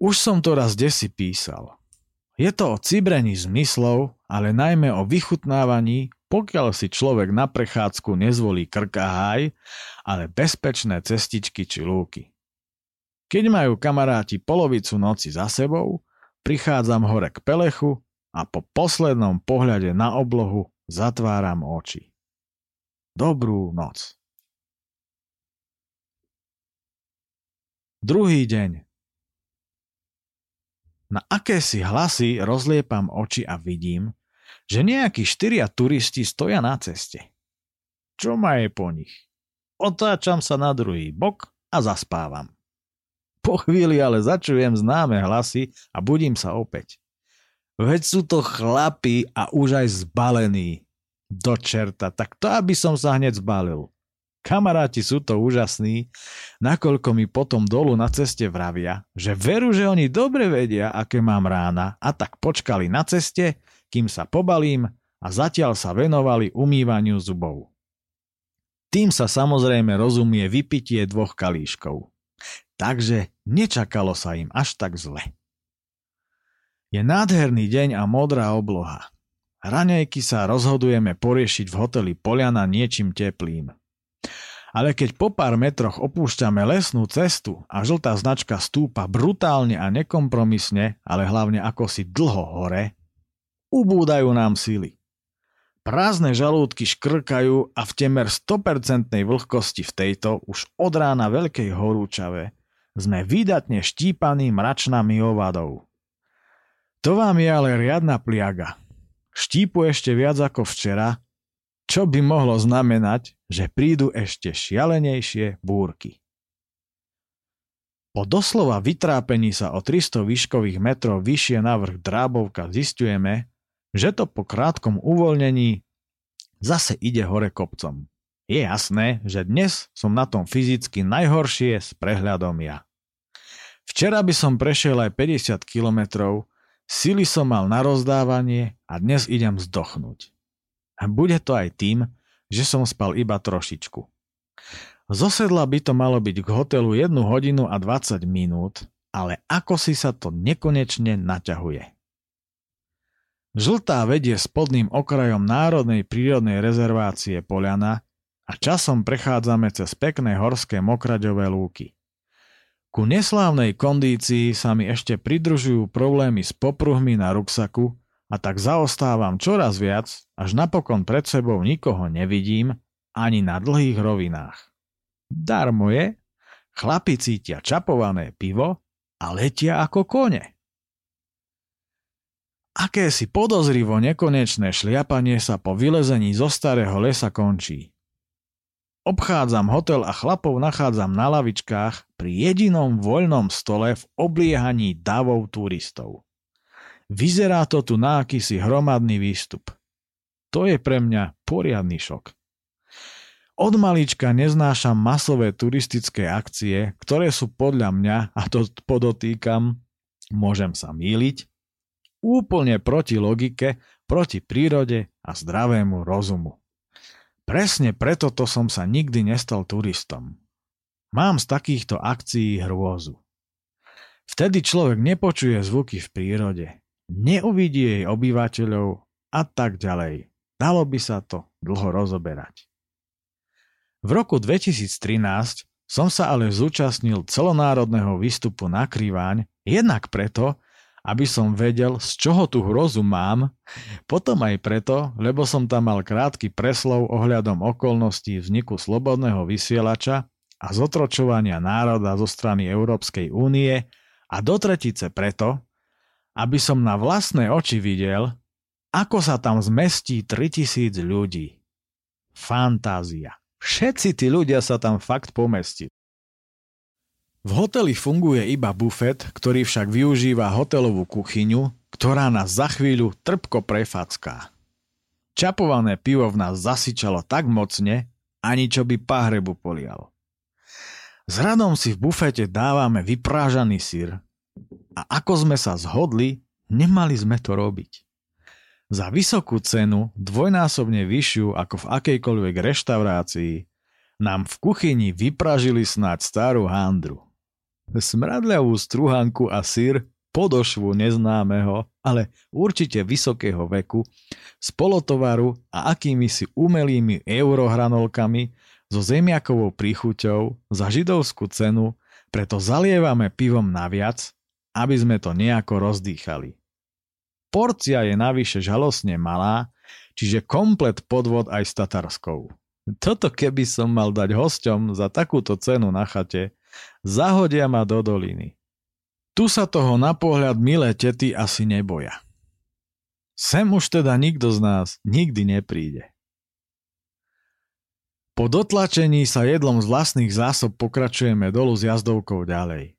Už som to raz desi písal. Je to o cibrení zmyslov, ale najmä o vychutnávaní, pokiaľ si človek na prechádzku nezvolí krkaháj, ale bezpečné cestičky či lúky. Keď majú kamaráti polovicu noci za sebou, prichádzam hore k pelechu a po poslednom pohľade na oblohu Zatváram oči. Dobrú noc. Druhý deň. Na akési hlasy rozliepam oči a vidím, že nejakí štyria turisti stoja na ceste. Čo ma je po nich? Otáčam sa na druhý bok a zaspávam. Po chvíli ale začujem známe hlasy a budím sa opäť. Veď sú to chlapi a už aj zbalení. Do čerta, tak to aby som sa hneď zbalil. Kamaráti sú to úžasní, nakoľko mi potom dolu na ceste vravia, že veru, že oni dobre vedia, aké mám rána a tak počkali na ceste, kým sa pobalím a zatiaľ sa venovali umývaniu zubov. Tým sa samozrejme rozumie vypitie dvoch kalíškov. Takže nečakalo sa im až tak zle. Je nádherný deň a modrá obloha. Raňajky sa rozhodujeme poriešiť v hoteli Poliana niečím teplým. Ale keď po pár metroch opúšťame lesnú cestu a žltá značka stúpa brutálne a nekompromisne, ale hlavne ako si dlho hore, ubúdajú nám síly. Prázdne žalúdky škrkajú a v temer 100% vlhkosti v tejto už od rána veľkej horúčave sme výdatne štípaní mračnami ovadou. To vám je ale riadna pliaga. Štípu ešte viac ako včera, čo by mohlo znamenať, že prídu ešte šialenejšie búrky. Po doslova vytrápení sa o 300 výškových metrov vyššie na vrch Drábovka zistujeme, že to po krátkom uvoľnení zase ide hore kopcom. Je jasné, že dnes som na tom fyzicky najhoršie s prehľadom ja. Včera by som prešiel aj 50 kilometrov, sily som mal na rozdávanie a dnes idem zdochnúť. A bude to aj tým, že som spal iba trošičku. Zosedla by to malo byť k hotelu 1 hodinu a 20 minút, ale ako si sa to nekonečne naťahuje. Žltá vedie spodným okrajom Národnej prírodnej rezervácie Poliana a časom prechádzame cez pekné horské mokraďové lúky. Ku neslávnej kondícii sa mi ešte pridružujú problémy s popruhmi na ruksaku a tak zaostávam čoraz viac, až napokon pred sebou nikoho nevidím ani na dlhých rovinách. Darmo je, chlapi cítia čapované pivo a letia ako kone. Akési podozrivo nekonečné šliapanie sa po vylezení zo starého lesa končí. Obchádzam hotel a chlapov nachádzam na lavičkách pri jedinom voľnom stole v obliehaní davov turistov. Vyzerá to tu na akýsi hromadný výstup. To je pre mňa poriadny šok. Od malička neznášam masové turistické akcie, ktoré sú podľa mňa, a to podotýkam, môžem sa míliť, úplne proti logike, proti prírode a zdravému rozumu. Presne preto to som sa nikdy nestal turistom. Mám z takýchto akcií hrôzu. Vtedy človek nepočuje zvuky v prírode, neuvidí jej obyvateľov a tak ďalej. Dalo by sa to dlho rozoberať. V roku 2013 som sa ale zúčastnil celonárodného výstupu na Kryváň, jednak preto, aby som vedel, z čoho tu hrozu mám, potom aj preto, lebo som tam mal krátky preslov ohľadom okolností vzniku slobodného vysielača a zotročovania národa zo strany Európskej únie a do tretice preto, aby som na vlastné oči videl, ako sa tam zmestí 3000 ľudí. Fantázia. Všetci tí ľudia sa tam fakt pomestí. V hoteli funguje iba bufet, ktorý však využíva hotelovú kuchyňu, ktorá nás za chvíľu trpko prefacká. Čapované pivo v nás zasyčalo tak mocne, ani čo by pahrebu polialo. S radom si v bufete dávame vyprážaný syr a ako sme sa zhodli, nemali sme to robiť. Za vysokú cenu, dvojnásobne vyššiu ako v akejkoľvek reštaurácii, nám v kuchyni vypražili snáď starú handru. Smradľavú struhanku a sír podošvu neznámeho, ale určite vysokého veku, z polotovaru a akými si umelými eurohranolkami so zemiakovou príchuťou za židovskú cenu, preto zalievame pivom naviac, aby sme to nejako rozdýchali. Porcia je navyše žalostne malá, čiže komplet podvod aj s tatarskou. Toto keby som mal dať hosťom za takúto cenu na chate, zahodia ma do doliny. Tu sa toho na pohľad milé tety asi neboja. Sem už teda nikto z nás nikdy nepríde. Po dotlačení sa jedlom z vlastných zásob pokračujeme dolu s jazdovkou ďalej.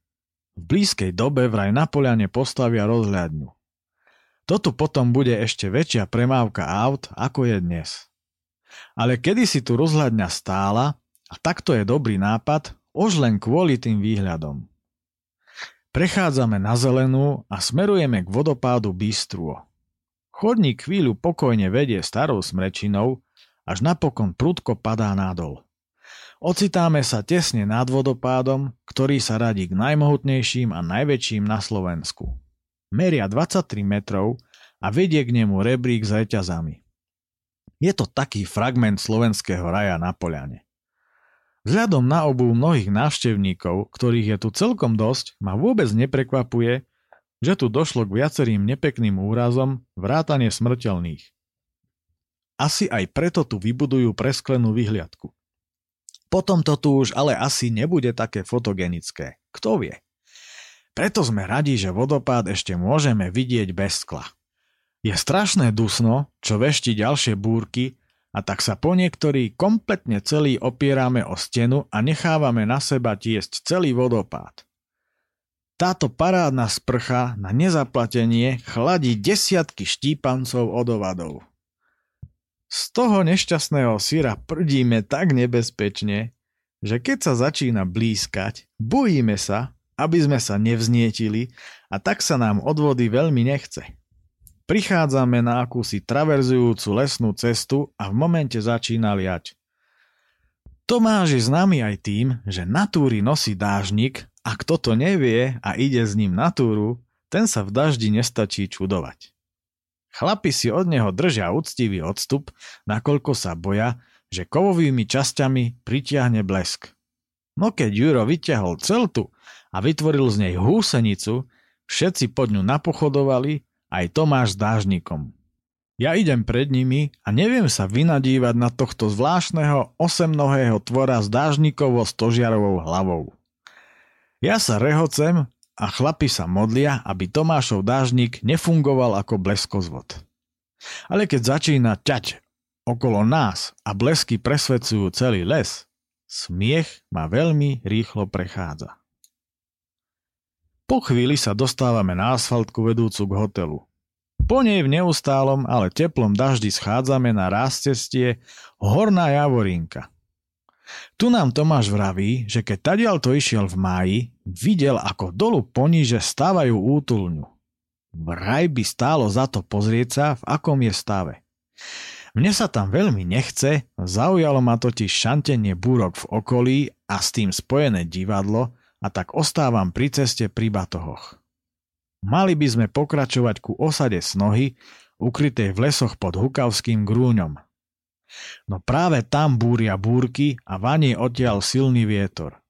V blízkej dobe vraj na poliane postavia rozhľadňu. Toto potom bude ešte väčšia premávka aut, ako je dnes. Ale kedy si tu rozhľadňa stála, a takto je dobrý nápad, už len kvôli tým výhľadom. Prechádzame na zelenú a smerujeme k vodopádu Bystruo. Chodník chvíľu pokojne vedie starou smrečinou, až napokon prudko padá nadol. Ocitáme sa tesne nad vodopádom, ktorý sa radí k najmohutnejším a najväčším na Slovensku meria 23 metrov a vedie k nemu rebrík s reťazami. Je to taký fragment slovenského raja na Poliane. Vzhľadom na obu mnohých návštevníkov, ktorých je tu celkom dosť, ma vôbec neprekvapuje, že tu došlo k viacerým nepekným úrazom, vrátane smrteľných. Asi aj preto tu vybudujú presklenú vyhliadku. Potom to tu už ale asi nebude také fotogenické. Kto vie? Preto sme radi, že vodopád ešte môžeme vidieť bez skla. Je strašné dusno, čo vešti ďalšie búrky a tak sa po niektorí kompletne celý opierame o stenu a nechávame na seba tiesť celý vodopád. Táto parádna sprcha na nezaplatenie chladí desiatky štípancov odovadov. Z toho nešťastného syra prdíme tak nebezpečne, že keď sa začína blízkať, bojíme sa, aby sme sa nevznietili a tak sa nám od vody veľmi nechce. Prichádzame na akúsi traverzujúcu lesnú cestu a v momente začína liať. Tomáš je známy aj tým, že na túry nosí dážnik a kto to nevie a ide s ním na túru, ten sa v daždi nestačí čudovať. Chlapi si od neho držia úctivý odstup, nakoľko sa boja, že kovovými časťami pritiahne blesk. No keď Juro vyťahol celtu a vytvoril z nej húsenicu, všetci pod ňu napochodovali, aj Tomáš s dážnikom. Ja idem pred nimi a neviem sa vynadívať na tohto zvláštneho osemnohého tvora s dážnikovo stožiarovou hlavou. Ja sa rehocem a chlapi sa modlia, aby Tomášov dážnik nefungoval ako bleskozvod. Ale keď začína ťať okolo nás a blesky presvedcujú celý les, smiech ma veľmi rýchlo prechádza. Po chvíli sa dostávame na asfaltku vedúcu k hotelu. Po nej v neustálom, ale teplom daždi schádzame na rástestie Horná Javorinka. Tu nám Tomáš vraví, že keď tadiaľ to išiel v máji, videl ako dolu poníže stávajú útulňu. Vraj by stálo za to pozrieť sa, v akom je stave. Mne sa tam veľmi nechce, zaujalo ma totiž šantenie búrok v okolí a s tým spojené divadlo, a tak ostávam pri ceste pri batohoch. Mali by sme pokračovať ku osade Snohy, ukrytej v lesoch pod Hukavským grúňom. No práve tam búria búrky a vaní odtiaľ silný vietor.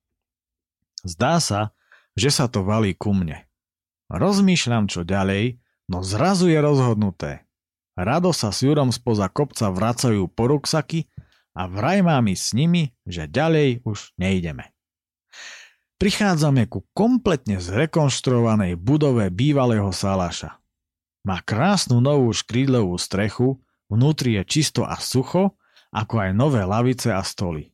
Zdá sa, že sa to valí ku mne. Rozmýšľam čo ďalej, no zrazu je rozhodnuté. Rado sa s Jurom spoza kopca vracajú po ruksaky a vraj mám s nimi, že ďalej už nejdeme prichádzame ku kompletne zrekonštruovanej budove bývalého Salaša. Má krásnu novú škrídlovú strechu, vnútri je čisto a sucho, ako aj nové lavice a stoly.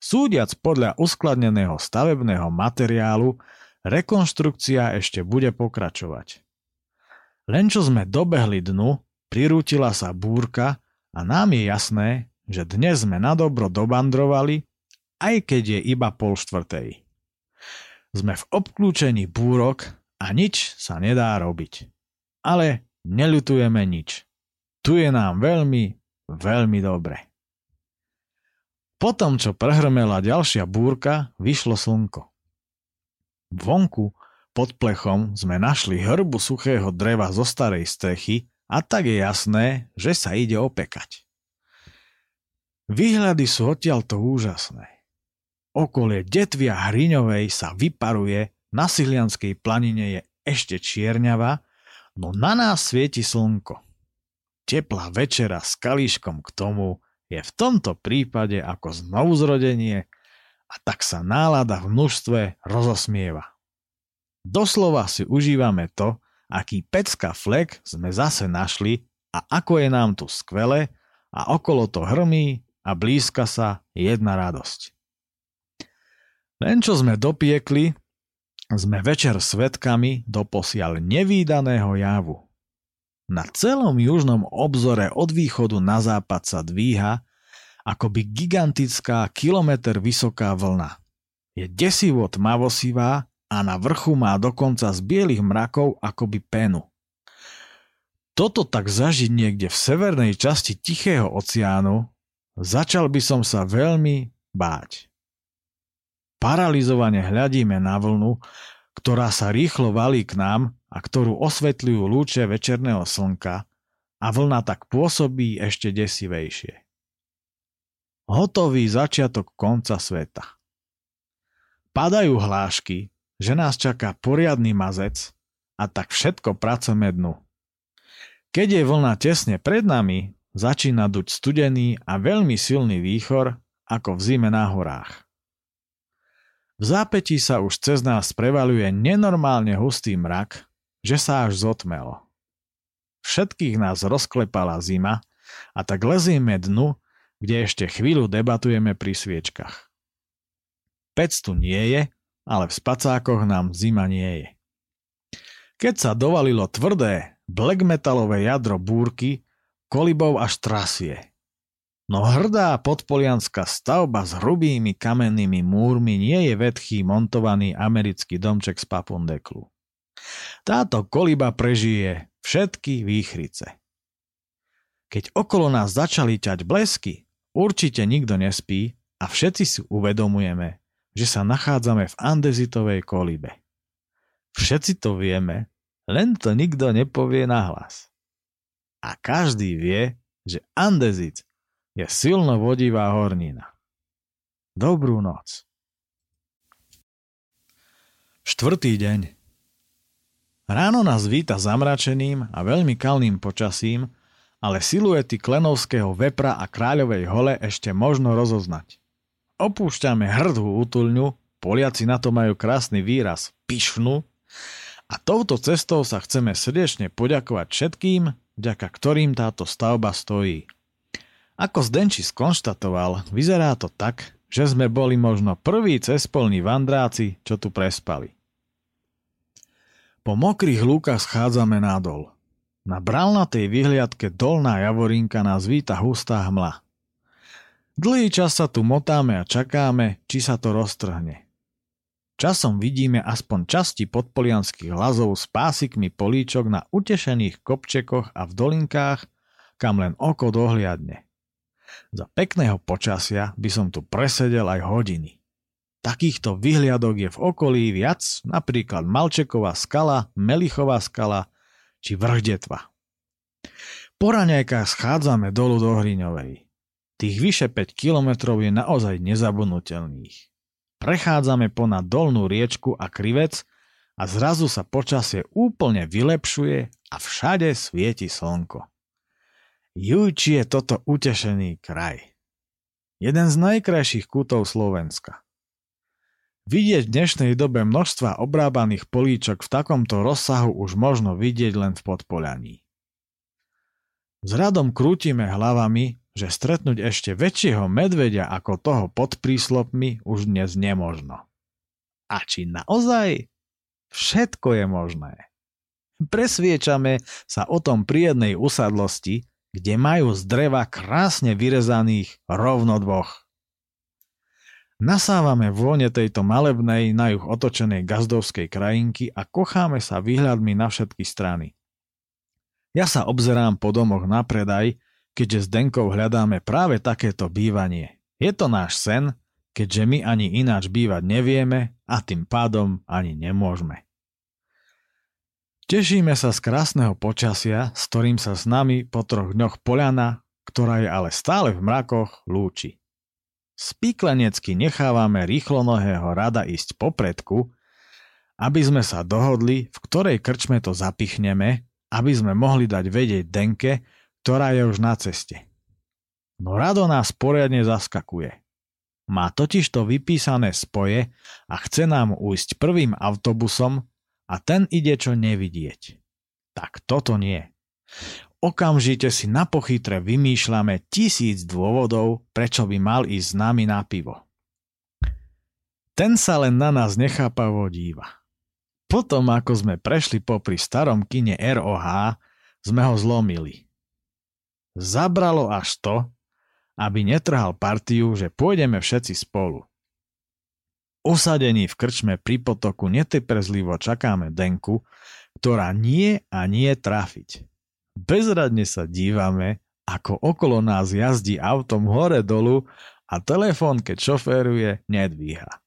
Súdiac podľa uskladneného stavebného materiálu, rekonštrukcia ešte bude pokračovať. Len čo sme dobehli dnu, prirútila sa búrka a nám je jasné, že dnes sme nadobro dobandrovali, aj keď je iba pol štvrtej. Sme v obklúčení búrok a nič sa nedá robiť. Ale neľutujeme nič. Tu je nám veľmi, veľmi dobre. Potom, čo prehrmela ďalšia búrka, vyšlo slnko. Vonku pod plechom sme našli hrbu suchého dreva zo starej strechy a tak je jasné, že sa ide opekať. Výhľady sú odtiaľto úžasné. Okolie detvia Hriňovej sa vyparuje, na Silianskej planine je ešte čierňava, no na nás svieti slnko. Teplá večera s kalíškom k tomu je v tomto prípade ako znovuzrodenie a tak sa nálada v množstve rozosmieva. Doslova si užívame to, aký pecka flek sme zase našli a ako je nám tu skvele a okolo to hrmí a blízka sa jedna radosť. Len čo sme dopiekli, sme večer svetkami doposiaľ nevýdaného javu. Na celom južnom obzore od východu na západ sa dvíha akoby gigantická kilometr vysoká vlna. Je desivo tmavosivá a na vrchu má dokonca z bielých mrakov akoby penu. Toto tak zažiť niekde v severnej časti Tichého oceánu, začal by som sa veľmi báť. Paralizovane hľadíme na vlnu, ktorá sa rýchlo valí k nám a ktorú osvetľujú lúče večerného slnka a vlna tak pôsobí ešte desivejšie. Hotový začiatok konca sveta. Padajú hlášky, že nás čaká poriadny mazec a tak všetko praceme dnu. Keď je vlna tesne pred nami, začína duť studený a veľmi silný výchor, ako v zime na horách. V zápetí sa už cez nás prevaluje nenormálne hustý mrak, že sa až zotmelo. Všetkých nás rozklepala zima a tak lezieme dnu, kde ešte chvíľu debatujeme pri sviečkach. Pec tu nie je, ale v spacákoch nám zima nie je. Keď sa dovalilo tvrdé, black metalové jadro búrky, kolibov až trasie. No hrdá podpolianská stavba s hrubými kamennými múrmi nie je vedchý montovaný americký domček z papundeklu. Táto koliba prežije všetky výchrice. Keď okolo nás začali ťať blesky, určite nikto nespí a všetci si uvedomujeme, že sa nachádzame v andezitovej kolibe. Všetci to vieme, len to nikto nepovie nahlas. A každý vie, že andezit je silno vodivá hornina. Dobrú noc. Štvrtý deň. Ráno nás víta zamračeným a veľmi kalným počasím, ale siluety klenovského vepra a kráľovej hole ešte možno rozoznať. Opúšťame hrdú útulňu, Poliaci na to majú krásny výraz pišnu a touto cestou sa chceme srdečne poďakovať všetkým, vďaka ktorým táto stavba stojí. Ako Zdenči skonštatoval, vyzerá to tak, že sme boli možno prví cespolní vandráci, čo tu prespali. Po mokrých lúkach schádzame nadol. Na bralnatej vyhliadke dolná javorinka nás víta hustá hmla. Dlhý čas sa tu motáme a čakáme, či sa to roztrhne. Časom vidíme aspoň časti podpolianských lazov s pásikmi políčok na utešených kopčekoch a v dolinkách, kam len oko dohliadne. Za pekného počasia by som tu presedel aj hodiny. Takýchto vyhliadok je v okolí viac, napríklad Malčeková skala, Melichová skala či Vrchdetva. Po raňajkách schádzame dolu do Hriňovej. Tých vyše 5 kilometrov je naozaj nezabudnutelných. Prechádzame ponad dolnú riečku a krivec a zrazu sa počasie úplne vylepšuje a všade svieti slnko. Juči je toto utešený kraj. Jeden z najkrajších kútov Slovenska. Vidieť v dnešnej dobe množstva obrábaných políčok v takomto rozsahu už možno vidieť len v podpolaní. S radom krútime hlavami, že stretnúť ešte väčšieho medvedia ako toho pod príslopmi už dnes nemožno. A či naozaj? Všetko je možné. Presviečame sa o tom pri usadlosti, kde majú z dreva krásne vyrezaných rovno dvoch. Nasávame vône tejto malebnej, na juh otočenej gazdovskej krajinky a kocháme sa výhľadmi na všetky strany. Ja sa obzerám po domoch na predaj, keďže s Denkou hľadáme práve takéto bývanie. Je to náš sen, keďže my ani ináč bývať nevieme a tým pádom ani nemôžeme. Tešíme sa z krásneho počasia, s ktorým sa s nami po troch dňoch poľana, ktorá je ale stále v mrakoch, lúči. Spíklenecky nechávame rýchlonohého rada ísť popredku, aby sme sa dohodli, v ktorej krčme to zapichneme, aby sme mohli dať vedieť Denke, ktorá je už na ceste. No rado nás poriadne zaskakuje. Má totiž to vypísané spoje a chce nám ujsť prvým autobusom, a ten ide čo nevidieť. Tak toto nie. Okamžite si na pochytre vymýšľame tisíc dôvodov, prečo by mal ísť s nami na pivo. Ten sa len na nás nechápavo díva. Potom, ako sme prešli popri starom kine ROH, sme ho zlomili. Zabralo až to, aby netrhal partiu, že pôjdeme všetci spolu. Usadení v krčme pri potoku netrpezlivo čakáme Denku, ktorá nie a nie trafiť. Bezradne sa dívame, ako okolo nás jazdí autom hore dolu a telefón, keď šoféruje, nedvíha.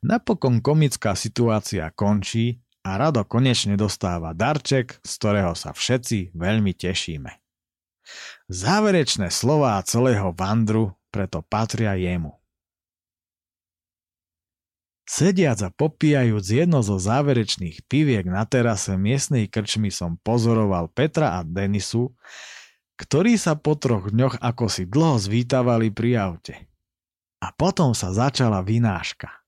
Napokon komická situácia končí a Rado konečne dostáva darček, z ktorého sa všetci veľmi tešíme. Záverečné slová celého vandru preto patria jemu. Sediac a popíjajúc jedno zo záverečných piviek na terase miestnej krčmy som pozoroval Petra a Denisu, ktorí sa po troch dňoch ako si dlho zvítavali pri aute. A potom sa začala vynáška.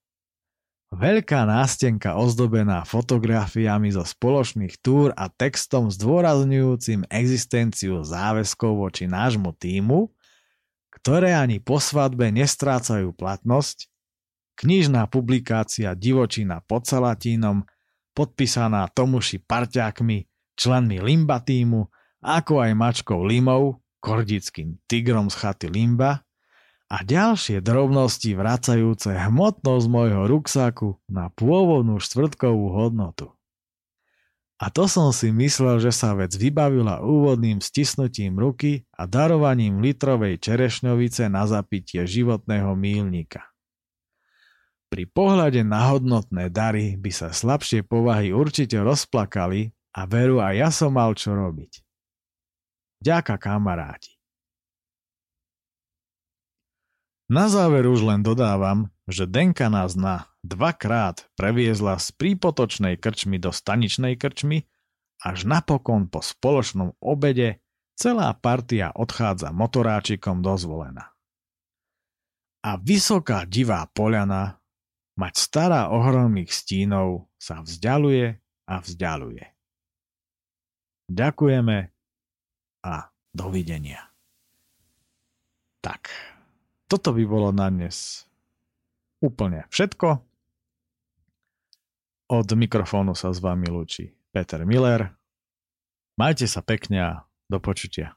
Veľká nástenka ozdobená fotografiami zo spoločných túr a textom zdôrazňujúcim existenciu záväzkov voči nášmu týmu, ktoré ani po svadbe nestrácajú platnosť Knižná publikácia Divočina pod Salatínom, podpísaná Tomuši parťákmi, členmi Limba týmu, ako aj mačkou Limou, kordickým tigrom z chaty Limba a ďalšie drobnosti vracajúce hmotnosť môjho ruksaku na pôvodnú štvrtkovú hodnotu. A to som si myslel, že sa vec vybavila úvodným stisnutím ruky a darovaním litrovej čerešňovice na zapitie životného mílnika. Pri pohľade na hodnotné dary by sa slabšie povahy určite rozplakali a veru aj ja som mal čo robiť. Ďaká kamaráti. Na záver už len dodávam, že Denka nás na dvakrát previezla z prípotočnej krčmy do staničnej krčmy, až napokon po spoločnom obede celá partia odchádza motoráčikom dozvolená. A vysoká divá poľana, mať stará ohromných stínov, sa vzdialuje a vzdialuje. Ďakujeme a dovidenia. Tak, toto by bolo na dnes úplne všetko. Od mikrofónu sa s vami lúči Peter Miller. Majte sa pekne a do počutia.